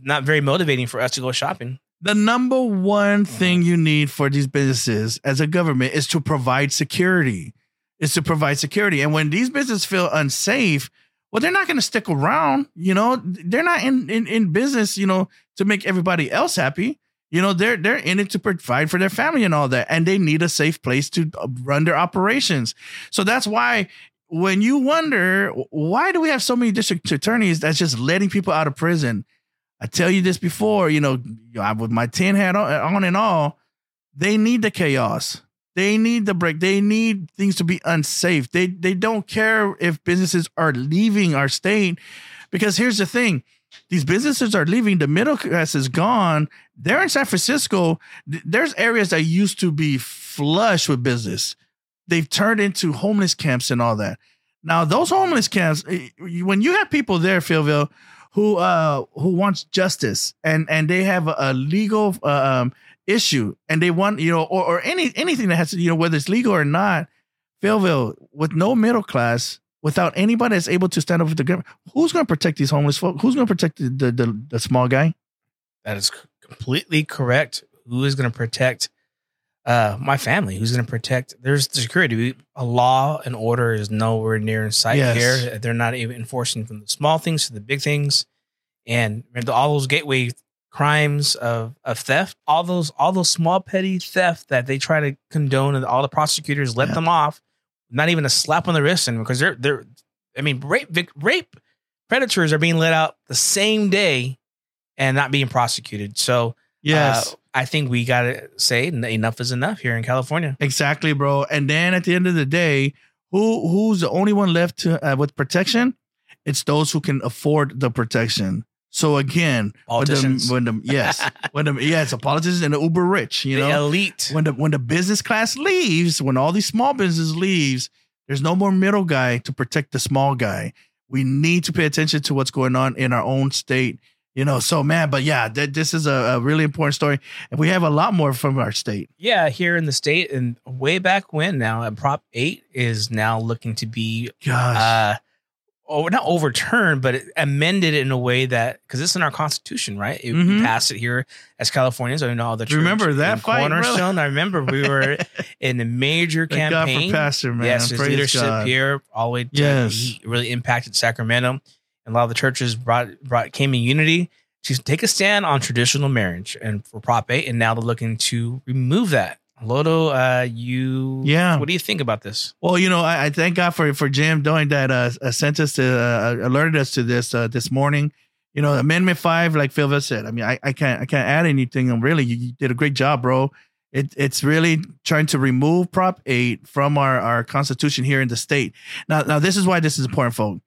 not very motivating for us to go shopping. The number one thing you need for these businesses as a government is to provide security. Is to provide security. And when these businesses feel unsafe, well, they're not going to stick around. You know, they're not in, in in business. You know, to make everybody else happy. You know, they're they're in it to provide for their family and all that, and they need a safe place to uh, run their operations. So that's why when you wonder why do we have so many district attorneys that's just letting people out of prison. I tell you this before, you know, with my tin hat on, on and all, they need the chaos. They need the break. They need things to be unsafe. They they don't care if businesses are leaving our state, because here's the thing: these businesses are leaving. The middle class is gone. They're in San Francisco. There's areas that used to be flush with business. They've turned into homeless camps and all that. Now, those homeless camps, eh, when you have people there, PhillVill, who uh who wants justice and and they have a, a legal uh, um issue and they want you know or, or any anything that has to you know whether it's legal or not PhillVill with no middle class without anybody that's able to stand up for the government who's going to protect these homeless folk who's going to protect the, the the the small guy That is completely correct. Who is going to protect uh, my family? Who's going to protect? There's security. A law and order is nowhere near in sight Yes. here. They're not even enforcing from the small things to the big things, and all those gateway crimes of of theft, all those all those small petty theft that they try to condone, and all the prosecutors let them off, not even a slap on the wrist, and because they're they're, I mean, rape vic- rape predators are being let out the same day and not being prosecuted. So Yes. uh, I think we got to say enough is enough here in California. Exactly, bro. And then at the end of the day, who who's the only one left to, uh, with protection? It's those who can afford the protection. So again, Politicians. when the, when the yes, when the yeah, it's a politicians and the uber rich, you know. The know, elite. When the when the business class leaves, when all these small businesses leaves, there's no more middle guy to protect the small guy. We need to pay attention to what's going on in our own state. You know, so man, but yeah, th- this is a, a really important story, and we have a lot more from our state. Yeah, here in the state, and way back when now, Prop Eight is now looking to be Gosh. uh, oh, not overturned, but it amended in a way that because it's in our constitution, right? It, We Mhm. passed it here as Californians. I know all the church Remember that fight? Cornerstone. I remember we were in a major Thank God for campaign. Pastor, man. Yes, his Praise leadership God. here all the way. To, Yes. really impacted Sacramento, and a lot of the churches brought brought came in unity to take a stand on traditional marriage and for Prop Eight, and now they're looking to remove that. Loto, uh, you Yeah. what do you think about this? Well, you know, I, I thank God for for Jim doing that. Uh, uh, sent us to uh, alerted us to this uh, this morning. You know, Amendment Five, like Phil said. I mean, I, I can't I can't add anything. And really, you, you did a great job, bro. It, it's really trying to remove Prop Eight from our our Constitution here in the state. Now, now this is why this is important, folks.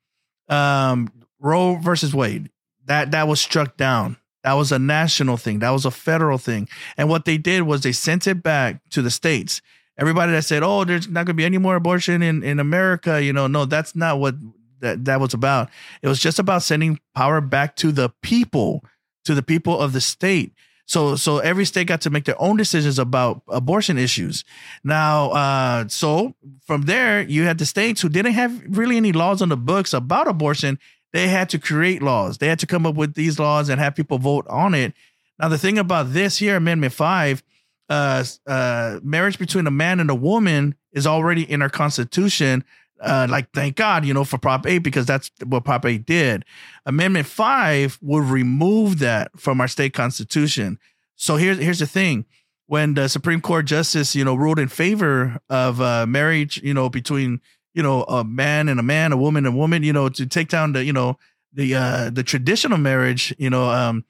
Um, Roe versus Wade that that was struck down. That was a national thing. That was a federal thing. And what they did was they sent it back to the states. Everybody that said, "Oh, there's not going to be any more abortion in in America," you know, no, that's not what that that was about. It was just about sending power back to the people, to the people of the state. So so every state got to make their own decisions about abortion issues. Now, uh, so from there, you had the states who didn't have really any laws on the books about abortion. They had to create laws. They had to come up with these laws and have people vote on it. Now, the thing about this here, Amendment Five, uh, uh, marriage between a man and a woman is already in our Constitution. Uh, like, thank God, you know, for Prop 8, because that's what Prop 8 did. Amendment 5 would remove that from our state constitution. So here's here's the thing. When the Supreme Court justice, you know, ruled in favor of uh, marriage, you know, between, you know, a man and a man, a woman and a woman, you know, to take down the, you know, the uh the traditional marriage, you know, um,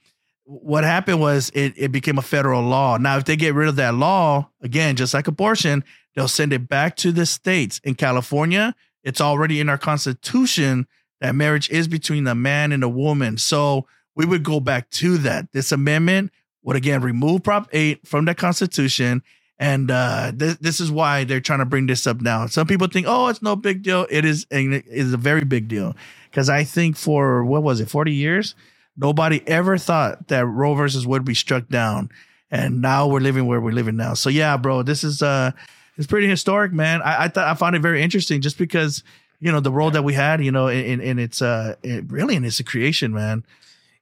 what happened was it, it became a federal law. Now, if they get rid of that law, again, just like abortion, they'll send it back to the states. In California, it's already in our constitution that marriage is between a man and a woman. So we would go back to that. This amendment would again remove Prop 8 from the constitution. And uh, this, this is why they're trying to bring this up now. Some people think, oh, it's no big deal. It is, and it is a very big deal. Because I think for, what was it, 40 years? Nobody ever thought that Roe versus would be struck down. And now we're living where we're living now. So yeah, bro, this is uh it's pretty historic, man. I, I thought I found it very interesting just because, you know, the role that we had, you know, in, in, in its uh it, really in its creation, man.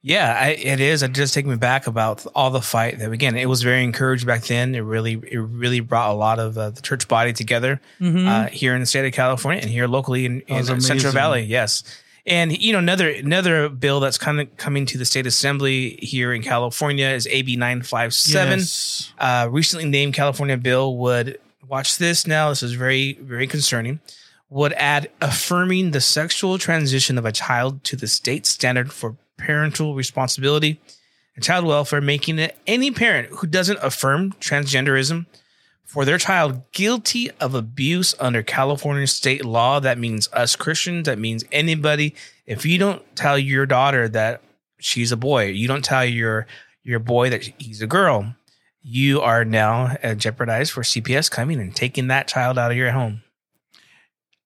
Yeah, I, it is. It does take me back about all the fight that again. It was very encouraged back then. It really, it really brought a lot of uh, the church body together Mhm. uh, here in the state of California and here locally in, in Central. Valley. Yes, and you know another another bill that's kind of coming to the state assembly here in California is AB nine five seven. Uh, recently named California bill would watch this now. This is very very concerning. Would add affirming the sexual transition of a child to the state standard for parental responsibility and child welfare, making any parent who doesn't affirm transgenderism for their child guilty of abuse under California state law. That means us Christians, that means anybody. If you don't tell your daughter that she's a boy, you don't tell your your boy that he's a girl, you are now uh, jeopardized for CPS coming and taking that child out of your home.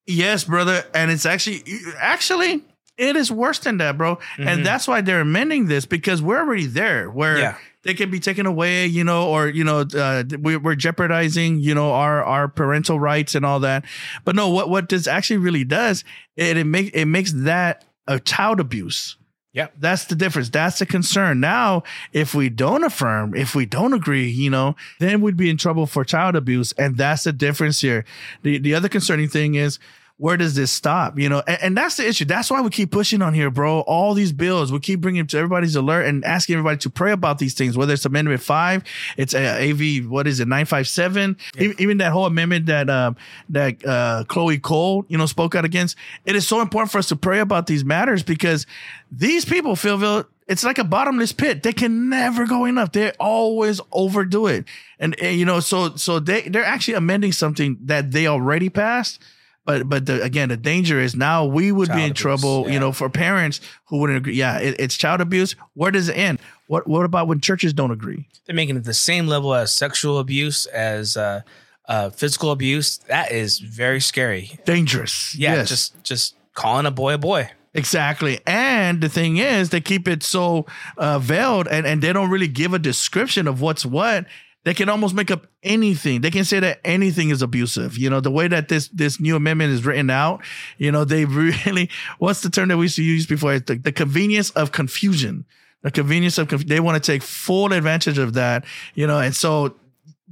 Yes, brother. And it's actually actually it is worse than that, bro. Mhm. And that's why they're amending this because we're already there where Yeah. they can be taken away, you know, or you know, uh, we, we're jeopardizing, you know, our our parental rights and all that. But no, what what this actually really does, it it makes it makes that a child abuse. Yeah. That's the difference. That's the concern. Now, if we don't affirm, if we don't agree, you know, then we'd be in trouble for child abuse. And that's the difference here. The the other concerning thing is where does this stop? You know, and, and that's the issue. That's why we keep pushing on here, bro. All these bills, we keep bringing to everybody's alert and asking everybody to pray about these things. Whether it's Amendment Five, it's uh, AB, what is it, nine five seven, even, even that whole amendment that um, that uh, Chloe Cole, you know, spoke out against. It is so important for us to pray about these matters because these people feel it's like a bottomless pit. They can never go enough. They always overdo it, and, and you know, so so they they're actually amending something that they already passed. But but the, again, the danger is now we would be in abuse, trouble. yeah. You know, for parents who wouldn't agree. Yeah, it, it's child abuse. Where does it end? What what about when churches don't agree? They're making it the same level as sexual abuse, as uh, uh, physical abuse. That is very scary. Dangerous. Yeah, Yes. just just calling a boy a boy. Exactly. And the thing is, they keep it so uh, veiled and, and they don't really give a description of what's what. They can almost make up anything. They can say that anything is abusive. You know, the way that this this new amendment is written out, you know, they really what's the term that we used to use before? The, the convenience of confusion. The convenience of conf- they want to take full advantage of that, you know, and so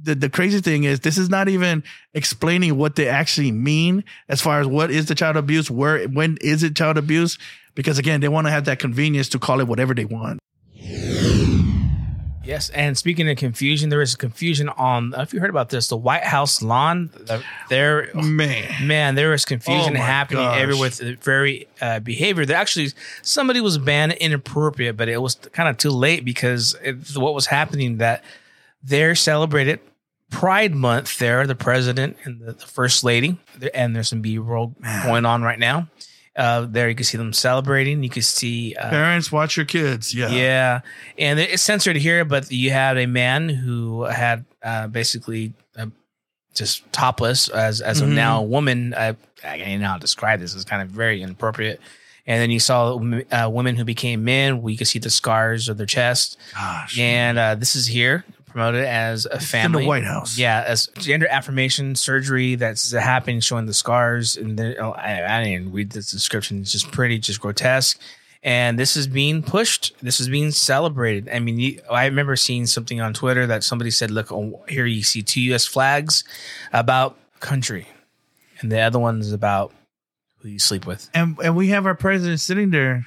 the, the crazy thing is this is not even explaining what they actually mean as far as what is the child abuse, where when is it child abuse? Because again, they want to have that convenience to call it whatever they want. Yes, and speaking of confusion, there is confusion on. If you heard about this, the White House lawn, the- there, man, man, there is confusion Oh happening gosh. everywhere with the very uh, behavior. That actually somebody was banned inappropriate, but it was kind of too late because it, what was happening that they're celebrated Pride Month. There, the president and the, the first lady, and there's some B roll going on right now. Uh, there you can see them celebrating. You can see uh, Parents, watch your kids. Yeah. yeah, and it's censored here, but you had a man who had uh, basically uh, just topless as as a Mhm. now woman. I don't know how to describe this. It's kind of very inappropriate. And then you saw uh, women who became men. We could see the scars of their chest. Gosh. And uh, this is here promoted as a family. In the White House. Yeah, as gender affirmation surgery that's happening, showing the scars. And then, oh, I, I didn't read this description. It's just pretty, just grotesque. And this is being pushed. This is being celebrated. I mean, you, I remember seeing something on Twitter that somebody said, "Look, oh, here you see two U.S. flags about country, and the other one is about who you sleep with." and and we have our president sitting there.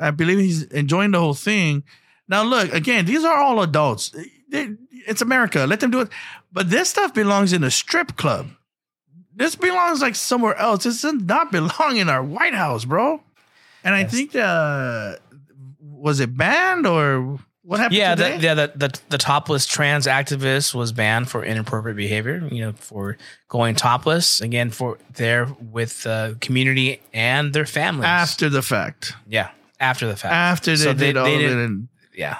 I believe he's enjoying the whole thing. Now, look again; these are all adults. They- it's America. Let them do it. But this stuff belongs in a strip club. This belongs like somewhere else. This does not belong in our White House, bro. And I think uh was it banned or what happened? Yeah, the, yeah. The, the the topless trans activist was banned for inappropriate behavior. You know, for going topless again for there with the community and their families after the fact. Yeah, after the fact. After they did all of it didn't- and- yeah,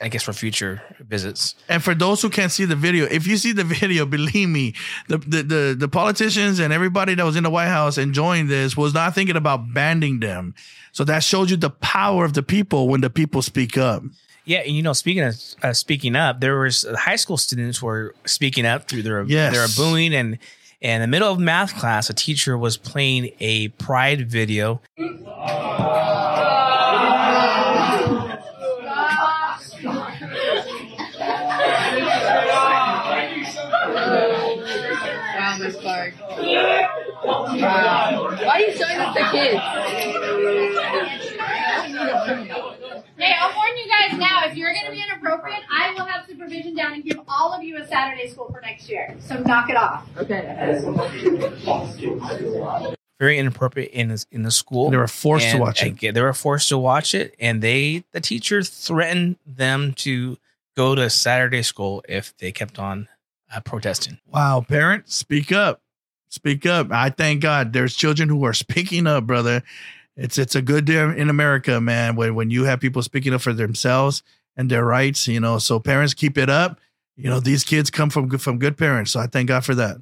I guess for future visits. And for those who can't see the video, if you see the video, believe me, the, the the the politicians and everybody that was in the White House enjoying this was not thinking about banning them. So that shows you the power of the people when the people speak up. Yeah, and you know, speaking of uh, speaking up, there was uh, high school students were speaking up through their Yes. their booing and. and in the middle of math class, a teacher was playing a pride video. Wow, Miss Clark. Wow. Why are you showing this to kids? Hey, I'll warn you guys now. If you're going to be inappropriate, I will have supervision down and give all of you a Saturday school for next year. So knock it off. Okay. Very inappropriate in the, in the school. They were forced to watch it. again, They were forced to watch it, and they the teacher threatened them to go to Saturday school if they kept on uh, protesting. Wow, parents, speak up. Speak up. I thank God there's children who are speaking up, brother. It's it's a good day in America, man, when when you have people speaking up for themselves and their rights, you know. So parents keep it up. You know, these kids come from from good parents. So I thank God for that.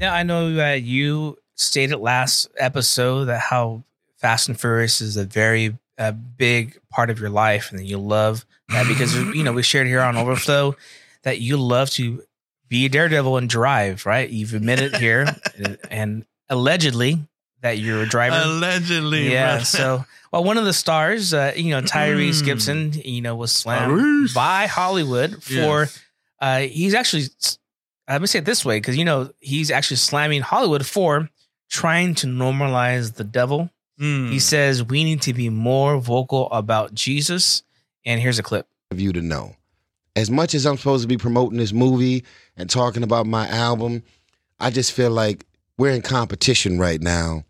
Now I know that you stated last episode that how Fast and Furious is a very uh, big part of your life, and that you love that because you know we shared here on Overflow that you love to be a daredevil and drive. Right? You've admitted here, and allegedly that you're a driver. Allegedly, yeah. brother. So, well, one of the stars, uh, you know, Tyrese Mm. Gibson, you know, was slammed by Hollywood for. Yes. Uh, he's actually, let me say it this way, because you know he's actually slamming Hollywood for trying to normalize the devil. Hmm. He says we need to be more vocal about Jesus. And here's a clip. of you to know. As much as I'm supposed to be promoting this movie and talking about my album, I just feel like we're in competition right now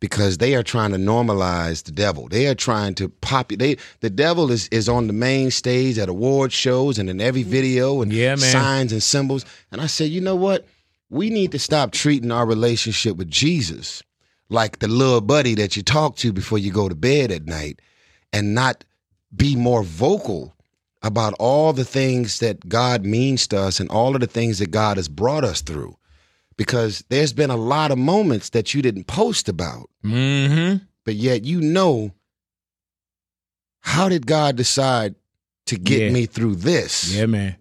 because they are trying to normalize the devil. They are trying to populate. The devil is is on the main stage at award shows and in every mm-hmm. video and Yeah, signs and symbols. And I said, you know what? We need to stop treating our relationship with Jesus like the little buddy that you talk to before you go to bed at night and not be more vocal about all the things that God means to us and all of the things that God has brought us through. Because there's been a lot of moments that you didn't post about, Mm-hmm. but yet you know how did God decide to get Yeah. me through this. Yeah, man.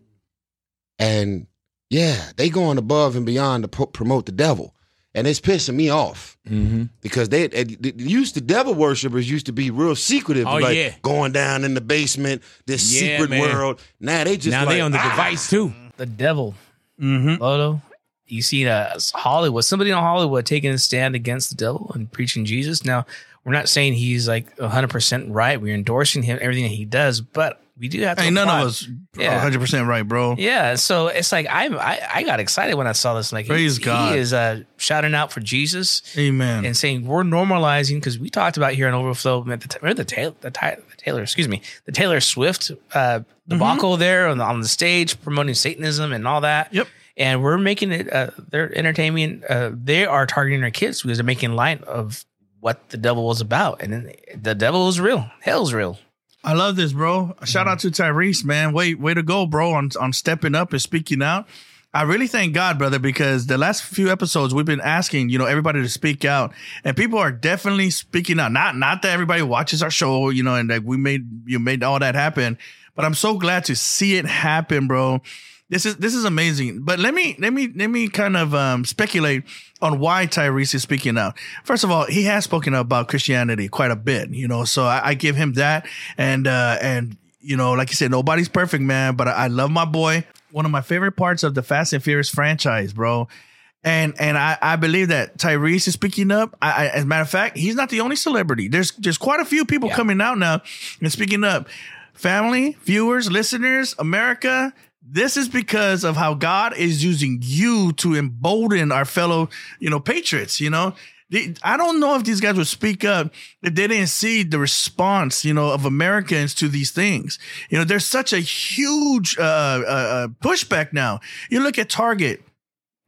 And yeah, they going above and beyond to pro- promote the devil. And it's pissing me off Mm-hmm. because they, they, they used to devil worshippers used to be real secretive, Oh, like yeah. going down in the basement, this Yeah, secret man. world. Now they just now like, they on the "Ah." device too. The devil. Mm-hmm. Loto. You see uh, Hollywood, somebody in Hollywood taking a stand against the devil and preaching Jesus. Now, we're not saying he's like 100% right. We're endorsing him, everything that he does, but we do have to. Hey, none of us Yeah. 100 percent right, bro. Yeah, so it's like I I, I got excited when I saw this. Like, Praise he, God. he is uh, shouting out for Jesus, Amen. and saying we're normalizing because we talked about here on Overflow. man, The, remember the Taylor, the, Taylor, excuse me, the Taylor Swift uh, debacle there on the, on the stage promoting Satanism and all that. Yep. And we're making it. Uh, they're entertaining. Uh, they are targeting our kids because they're making light of what the devil was about, and then the devil is real. Hell's real. I love this, bro. Shout out to Tyrese, man. Way way to go, bro, on on stepping up and speaking out. I really thank God, brother, because the last few episodes we've been asking, you know, everybody to speak out, and people are definitely speaking out. Not not that everybody watches our show, you know, and like we made you made all that happen, but I'm so glad to see it happen, bro. This is this is amazing. But let me let me let me kind of um, speculate on why Tyrese is speaking out. First of all, he has spoken about Christianity quite a bit, you know. So I, I give him that, and uh, and you know, like you said, nobody's perfect, man. But I, I love my boy. One of my favorite parts of the Fast and Furious franchise, bro. And and I, I believe that Tyrese is speaking up. I, I, as a matter of fact, he's not the only celebrity. There's there's quite a few people coming out now and speaking up. Family, viewers, listeners, America. This is because of how God is using you to embolden our fellow, you know, patriots. You know, I don't know if these guys would speak up if they didn't see the response, you know, of Americans to these things. You know, there's such a huge uh, uh, uh, pushback now. You look at Target.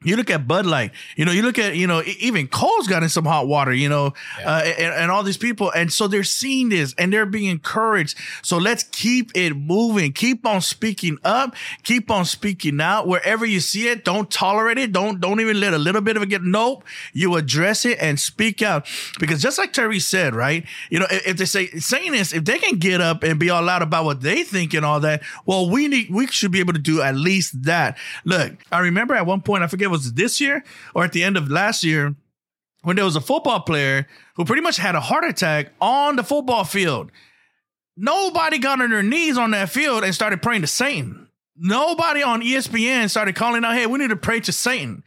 You look at Bud Light, you know, you look at, you know, even Kohl's got in some hot water, you know, uh, and, and all these people. And so they're seeing this and they're being encouraged. So let's keep it moving. Keep on speaking up. Keep on speaking out wherever you see it. Don't tolerate it. Don't, don't even let a little bit of it get, nope. You address it and speak out. Because just like Terry said, right? You know, if, if they say, saying this, if they can get up and be all loud about what they think and all that, well, we need, we should be able to do at least that. Look, I remember at one point, I forget, was this year or at the end of last year, when there was a football player who pretty much had a heart attack on the football field. Nobody got on their knees on that field and started praying to Satan. Nobody on ESPN started calling out, hey, we need to pray to Satan.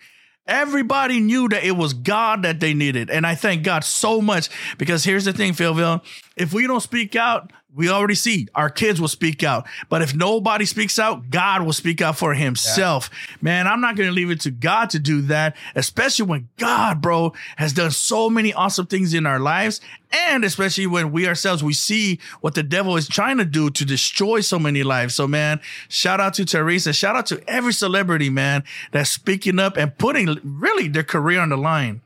Everybody knew that it was God that they needed. And I thank God so much because here's the thing, PhillVill. If we don't speak out, we already see our kids will speak out. But if nobody speaks out, God will speak out for himself. Man, I'm not going to leave it to God to do that, especially when God, bro, has done so many awesome things in our lives. And especially when we ourselves, we see what the devil is trying to do to destroy so many lives. So, man, shout out to Tyrese. Shout out to every celebrity, man, that's speaking up and putting really their career on the line.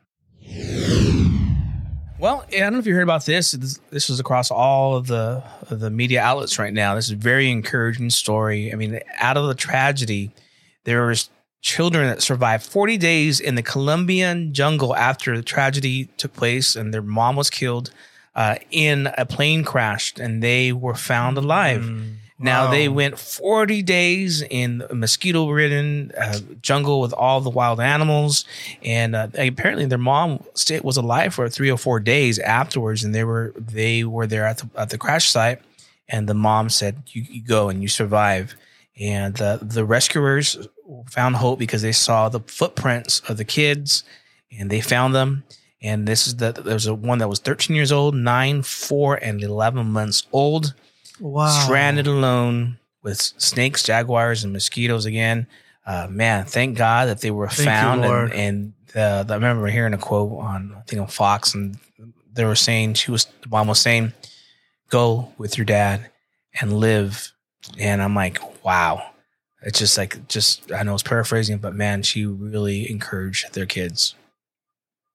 Well, I don't know if you heard about this. This, was across all of the of the media outlets right now. This is a very encouraging story. I mean, out of the tragedy, there was children that survived 40 days in the Colombian jungle after the tragedy took place, and their mom was killed uh, in a plane crash, and they were found alive. Now Wow. they went 40 days in a mosquito-ridden uh, jungle with all the wild animals, and uh, apparently their mom was alive for three or four days afterwards, and they were they were there at the at the crash site, and the mom said, "You, you go and you survive." And the the rescuers found hope because they saw the footprints of the kids, and they found them. And this is the there's a one that was 13 years old, nine, four, and 11 months old Wow. stranded alone with snakes, jaguars, and mosquitoes again. Uh, man, thank God that they were Thank you, found. Lord. and and uh, I remember hearing a quote on I think on Fox, and they were saying she was the mom was saying, "Go with your dad and live." And I'm like, wow. It's just like just I know it's paraphrasing, but man, she really encouraged their kids.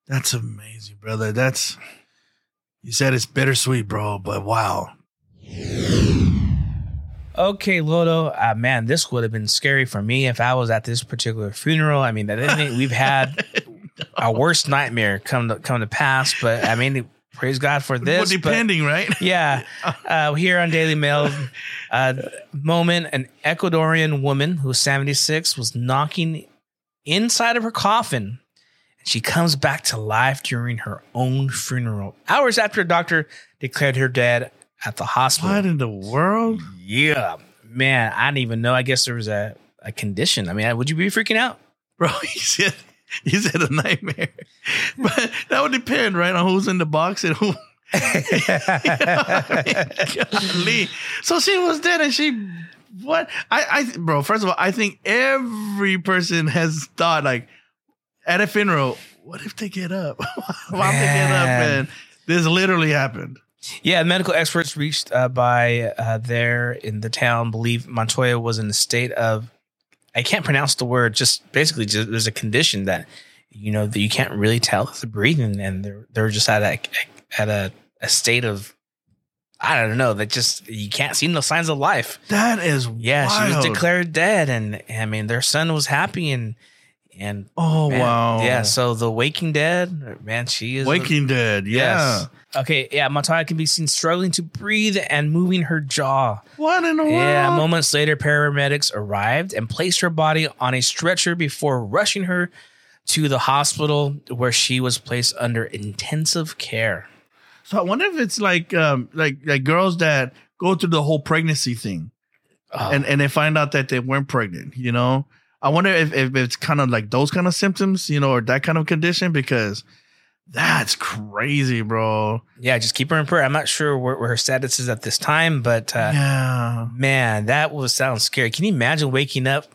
That's amazing, brother. That's you said it's bittersweet, bro, but wow. Okay, Loto, uh, man, this would have been scary for me if I was at this particular funeral. I mean, that isn't we've had our worst nightmare come to come to pass, but I mean, praise God for Well, this. but- depending, right? yeah. Uh, here on Daily Mail, uh, moment an Ecuadorian woman who's 76 was knocking inside of her coffin. And she comes back to life during her own funeral, hours after a doctor declared her dead at the hospital. What in the world? Yeah, man, I didn't even know. I guess there was a, a condition. I mean, would you be freaking out? Bro, he said he said a nightmare. But that would depend, right, on who's in the box and who. Golly. So she was dead and she what I I bro, first of all, I think every person has thought like at a funeral, what if they get up? Why if they get up Man. and this literally happened? Yeah, medical experts reached uh, by uh, there in the town believe Montoya was in a state of I can't pronounce the word. Just basically, just, there's a condition that you know that you can't really tell the breathing, and they're they're just at a at a, a state of I don't know that just you can't see no signs of life. That is Yeah, she was declared dead, and I mean their son was happy and and Oh man, wow. yeah. So the Waking Dead, man, she is Waking Dead, yeah. Yes. Okay, yeah, Montoya can be seen struggling to breathe and moving her jaw. What in the world? Yeah, moments later, paramedics arrived and placed her body on a stretcher before rushing her to the hospital where she was placed under intensive care. So I wonder if it's like um like like girls that go through the whole pregnancy thing, Oh. and and they find out that they weren't pregnant. You know, I wonder if if it's kind of like those kind of symptoms, you know, or that kind of condition because that's crazy, bro. Yeah, just keep her in prayer. I'm not sure where, where her status is at this time, but uh, Yeah. man, that was sounds scary. Can you imagine waking up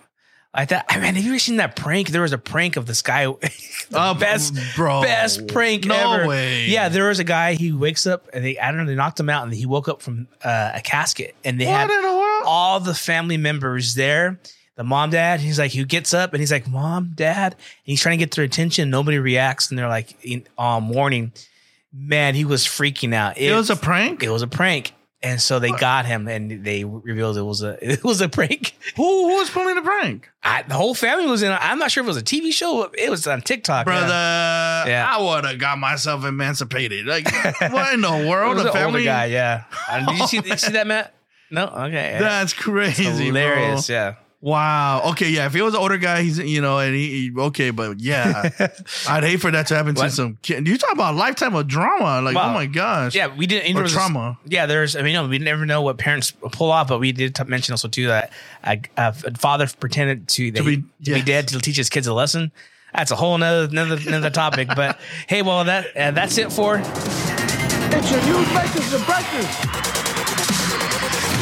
like that? I mean, have you ever seen that prank? There was a prank of this guy, the best, bro. best prank No ever. way. Yeah, there was a guy. He wakes up and they, I don't know, they knocked him out, and he woke up from uh, a casket, and they What had in the world? all the family members there. The mom, dad. He's like, he gets up and he's like, "Mom, dad," and he's trying to get their attention. Nobody reacts, and they're like, in, um, warning. Man, he was freaking out. It was a prank. It was a prank, and so they got him, and they revealed it was a it was a prank. Who who was pulling the prank, I, the whole family was in. I'm not sure if it was a TV show. It was on TikTok, brother? Yeah. I would have got myself emancipated. Like what in the It world? older family guy. Yeah. Uh, did you see? Did you see that, Matt? No. Okay. That's crazy, It's hilarious. Bro. Yeah. Wow. Okay. Yeah. If he was an older guy, he's you know, and he, he- okay, but yeah, I'd hate for that to happen to What? some kid. You talk about a lifetime of drama. Like, Wow. oh my gosh. Yeah, we didn't. Or there was a- trauma. yeah, there's. I mean, no, we never know what parents pull off, but we did t- mention also too that a, a father pretended to, that To he- be- to be yes. dead to teach his kids a lesson. That's a whole nother another, another topic. But hey, well that uh, that's it for It's your news makers and breakers.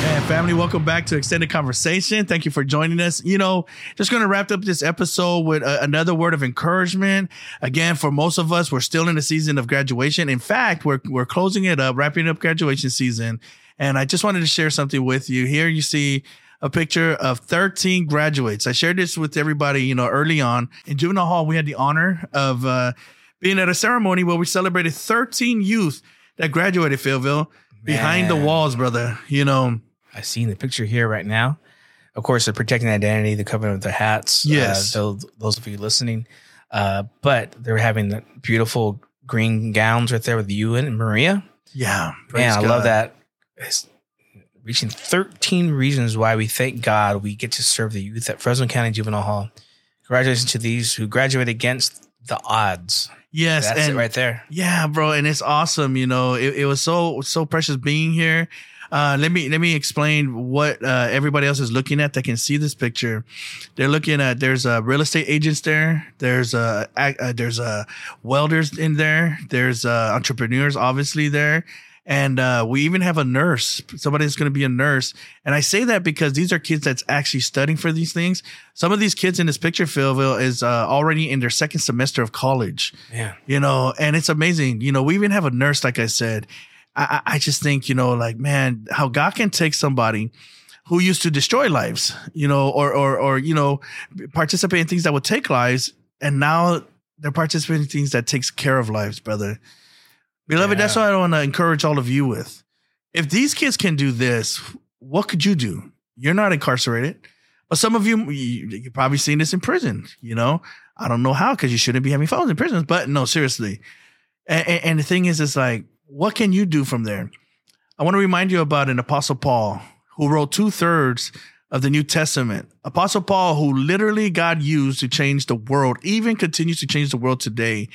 And family, welcome back to Extended Conversation. Thank you for joining us. You know, just going to wrap up this episode with a, another word of encouragement. Again, for most of us, we're still in the season of graduation. In fact, we're we're closing it up, wrapping up graduation season. And I just wanted to share something with you. Here you see a picture of 13 graduates. I shared this with everybody, you know, early on. In Juvenile Hall, we had the honor of uh, being at a ceremony where we celebrated 13 youth that graduated, PhillVill, behind the walls, brother. You know, I see in the picture here right now. Of course, they're protecting identity, the covering of their hats. Yes. Uh, those, those of you listening, uh, but they're having the beautiful green gowns right there with you and Maria. Yeah. Man, I love that. It's reaching 13 reasons why we thank God we get to serve the youth at Fresno County Juvenile Hall. Congratulations to these who graduate against the odds. Yes, That's and it right there. Yeah, bro, and it's awesome. You know, it, it was so so precious being here. Uh, let me let me explain what uh, everybody else is looking at that can see this picture. They're looking at there's uh, real estate agents there. There's uh, uh there's uh, welders in there. There's uh, entrepreneurs obviously there. And uh, we even have a nurse, somebody that's going to be a nurse. And I say that because these are kids that's actually studying for these things. Some of these kids in this picture, PhillVill, is uh, already in their second semester of college Yeah. you know, and it's amazing. You know, we even have a nurse, like I said. I, I just think, you know, like, man, how God can take somebody who used to destroy lives, you know, or, or, or, you know, participate in things that would take lives. And now they're participating in things that takes care of lives, brother. Beloved, that's what I want to encourage all of you with. If these kids can do this, what could you do? You're not incarcerated. But some of you, you you've probably seen this in prison, you know? I don't know how, because you shouldn't be having phones in prisons. But no, seriously. And, and the thing is, it's like, what can you do from there? I want to remind you about an Apostle Paul who wrote two thirds of the New Testament. Apostle Paul, who literally God used to change the world, even continues to change the world today.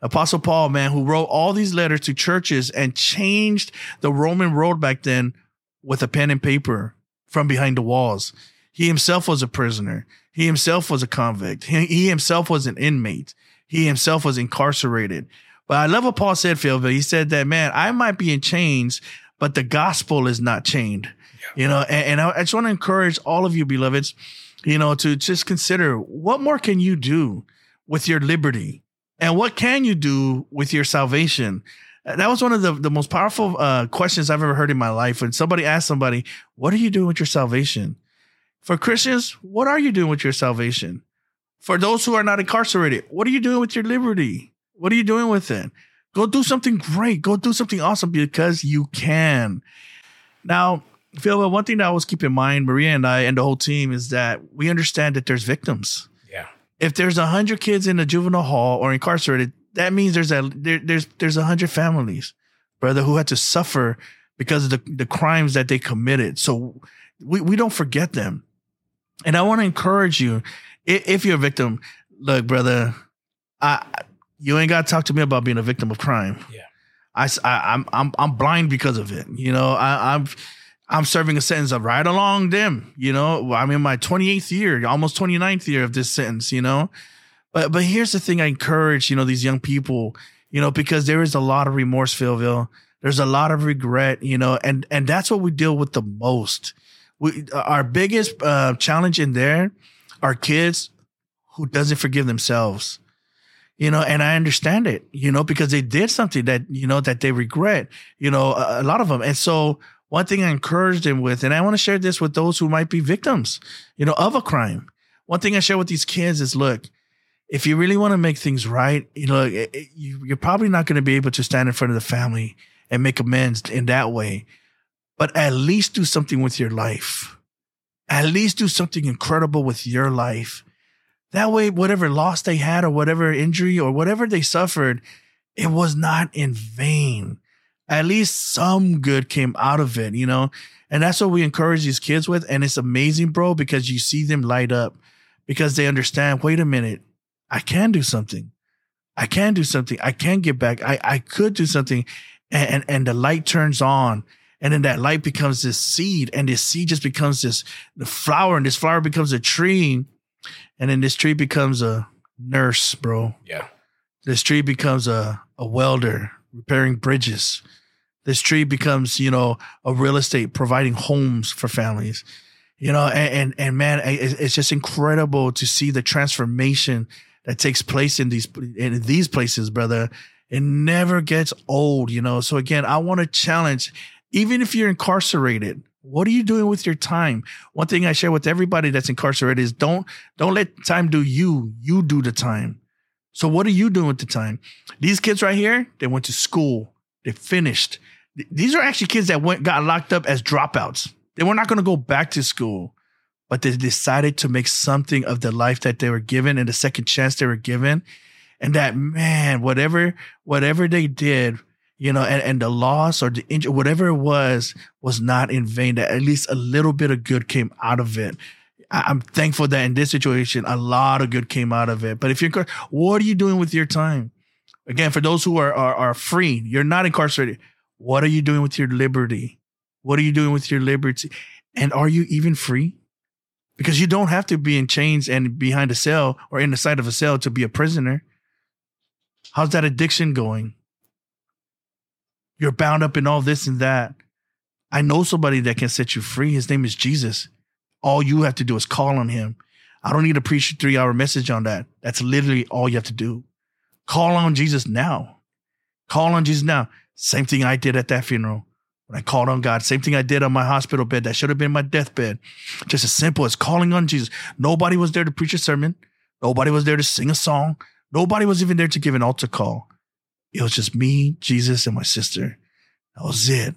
Apostle Paul, man, who wrote all these letters to churches and changed the Roman world back then with a pen and paper from behind the walls. He himself was a prisoner. He himself was a convict. He, he himself was an inmate. He himself was incarcerated. But I love what Paul said, Phil. He said that, man, I might be in chains, but the gospel is not chained. You know, and, and I, I just want to encourage all of you, beloveds, you know, to just consider what more can you do with your liberty? And what can you do with your salvation? That was one of the, the most powerful uh, questions I've ever heard in my life. When somebody asked somebody, What are you doing with your salvation? For Christians, what are you doing with your salvation? For those who are not incarcerated, what are you doing with your liberty? What are you doing with it? Go do something great. Go do something awesome because you can. Now, Phil, one thing that I always keep in mind, Maria and I and the whole team, is that we understand that there's victims. Yeah. If there's a hundred kids in a juvenile hall or incarcerated, that means there's a there, there's there's a hundred families, brother, who had to suffer because of the, the crimes that they committed. So we, we don't forget them. And I want to encourage you, if, if you're a victim, look, brother, I you ain't got to talk to me about being a victim of crime. Yeah. I, I am I'm I'm blind because of it. You know, I, I'm I'm serving a sentence of right along them. You know, I'm in my 28th year, almost 29th year of this sentence. You know, but but here's the thing: I encourage you know these young people, you know, because there is a lot of remorse, PhillVill. There's a lot of regret, you know, and and that's what we deal with the most. We our biggest uh, challenge in there are kids who doesn't forgive themselves you know and i understand it you know because they did something that you know that they regret you know a, a lot of them. And so one thing i encouraged them with and i want to share this with those who might be victims you know of a crime. One thing i share with these kids is look if you really want to make things right you know it, it, you, you're probably not going to be able to stand in front of the family and make amends in that way. But at least do something with your life. At least do something incredible with your life that way, whatever loss they had or whatever injury or whatever they suffered, it was not in vain. At least some good came out of it, you know? And that's what we encourage these kids with. And it's amazing, bro, because you see them light up because they understand, wait a minute, I can do something. I can do something. I can get back. I, I could do something. And, and, and the light turns on. And then that light becomes this seed, and this seed just becomes this flower, and this flower becomes a tree and then this tree becomes a nurse, bro. Yeah. This tree becomes a, a welder repairing bridges. This tree becomes, you know, a real estate providing homes for families. You know, and and, and man, it's just incredible to see the transformation that takes place in these in these places, brother. It never gets old, you know. So again, I want to challenge, even if you're incarcerated, what are you doing with your time? One thing I share with everybody that's incarcerated is don't don't let time do you. You do the time. So what are you doing with the time? These kids right here, they went to school. They finished. These are actually kids that went got locked up as dropouts. They were not going to go back to school, but they decided to make something of the life that they were given and the second chance they were given. And that man, whatever whatever they did you know, and, and the loss or the injury, whatever it was, was not in vain. That at least a little bit of good came out of it. I, am thankful that in this situation, a lot of good came out of it. But if you're, what are you doing with your time? Again, for those who are, are, are free, you're not incarcerated. What are you doing with your liberty? What are you doing with your liberty? And are you even free? Because you don't have to be in chains and behind a cell or in the side of a cell to be a prisoner. How's that addiction going? You're bound up in all this and that. I know somebody that can set you free. His name is Jesus. All you have to do is call on him. I don't need to preach a three hour message on that. That's literally all you have to do. Call on Jesus now. Call on Jesus now. Same thing I did at that funeral when I called on God. Same thing I did on my hospital bed. That should have been my deathbed. Just as simple as calling on Jesus. Nobody was there to preach a sermon. Nobody was there to sing a song. Nobody was even there to give an altar call. It was just me, Jesus, and my sister. That was it.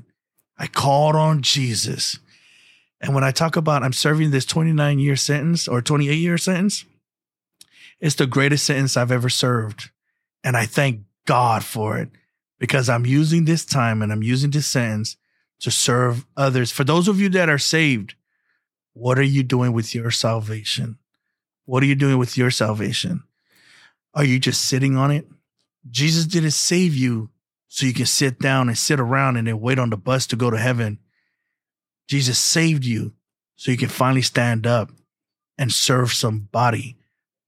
I called on Jesus. And when I talk about I'm serving this 29 year sentence or 28 year sentence, it's the greatest sentence I've ever served. And I thank God for it because I'm using this time and I'm using this sentence to serve others. For those of you that are saved, what are you doing with your salvation? What are you doing with your salvation? Are you just sitting on it? Jesus didn't save you so you can sit down and sit around and then wait on the bus to go to heaven. Jesus saved you so you can finally stand up and serve somebody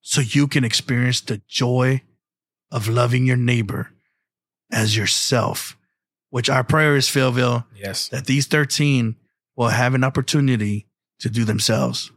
so you can experience the joy of loving your neighbor as yourself, which our prayer is, PhillVill, Yes. that these 13 will have an opportunity to do themselves.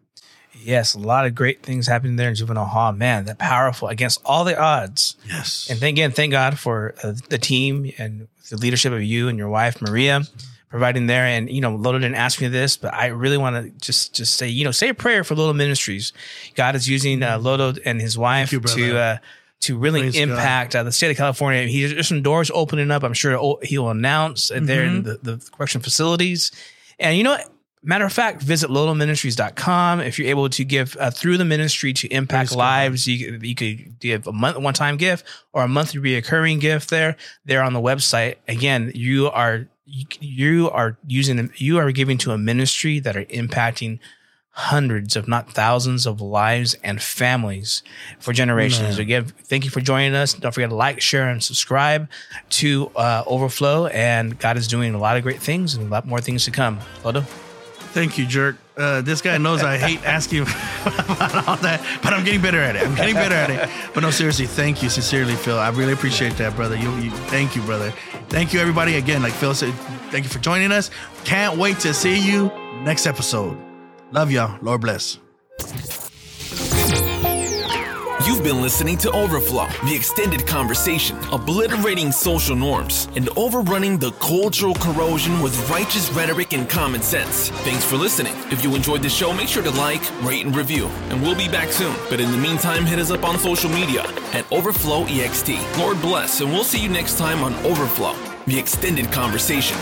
Yes, a lot of great things happening there in juvenile hall. Man, that powerful against all the odds. Yes. And then again, thank God for uh, the team and the leadership of you and your wife Maria providing there. And you know, Loto didn't ask me this, but I really want to just just say, you know, say a prayer for Loto Ministries. God is using uh, Loto and his wife you, to uh, to really Praise impact uh, the state of California. He's there's some doors opening up. I'm sure he'll- announce uh, there in Mhm. the, the correction facilities. And you know, matter of fact, visit lotoministries.com. If you're able to give uh, through the ministry to impact Praise lives, you, you could give a month one time gift or a monthly reoccurring gift there. There on the website. Again, you are you, you are using you are giving to a ministry that are impacting hundreds, if not thousands, of lives and families for generations. Man. Again, thank you for joining us. Don't forget to like, share, and subscribe to uh, Overflow. And God is doing a lot of great things and a lot more things to come. Loto? Thank you, jerk. Uh, this guy knows I hate asking about all that, but I'm getting better at it. I'm getting better at it. But no, seriously, thank you sincerely, Phil. I really appreciate that, brother. You, you, thank you, brother. Thank you, everybody. Again, like Phil said, thank you for joining us. Can't wait to see you next episode. Love y'all. Lord bless. You've been listening to Overflow, the extended conversation, obliterating social norms and overrunning the cultural corrosion with righteous rhetoric and common sense. Thanks for listening. If you enjoyed the show, make sure to like, rate, and review, and we'll be back soon. But in the meantime, hit us up on social media at Overflow EXT. Lord bless, and we'll see you next time on Overflow, the extended conversation.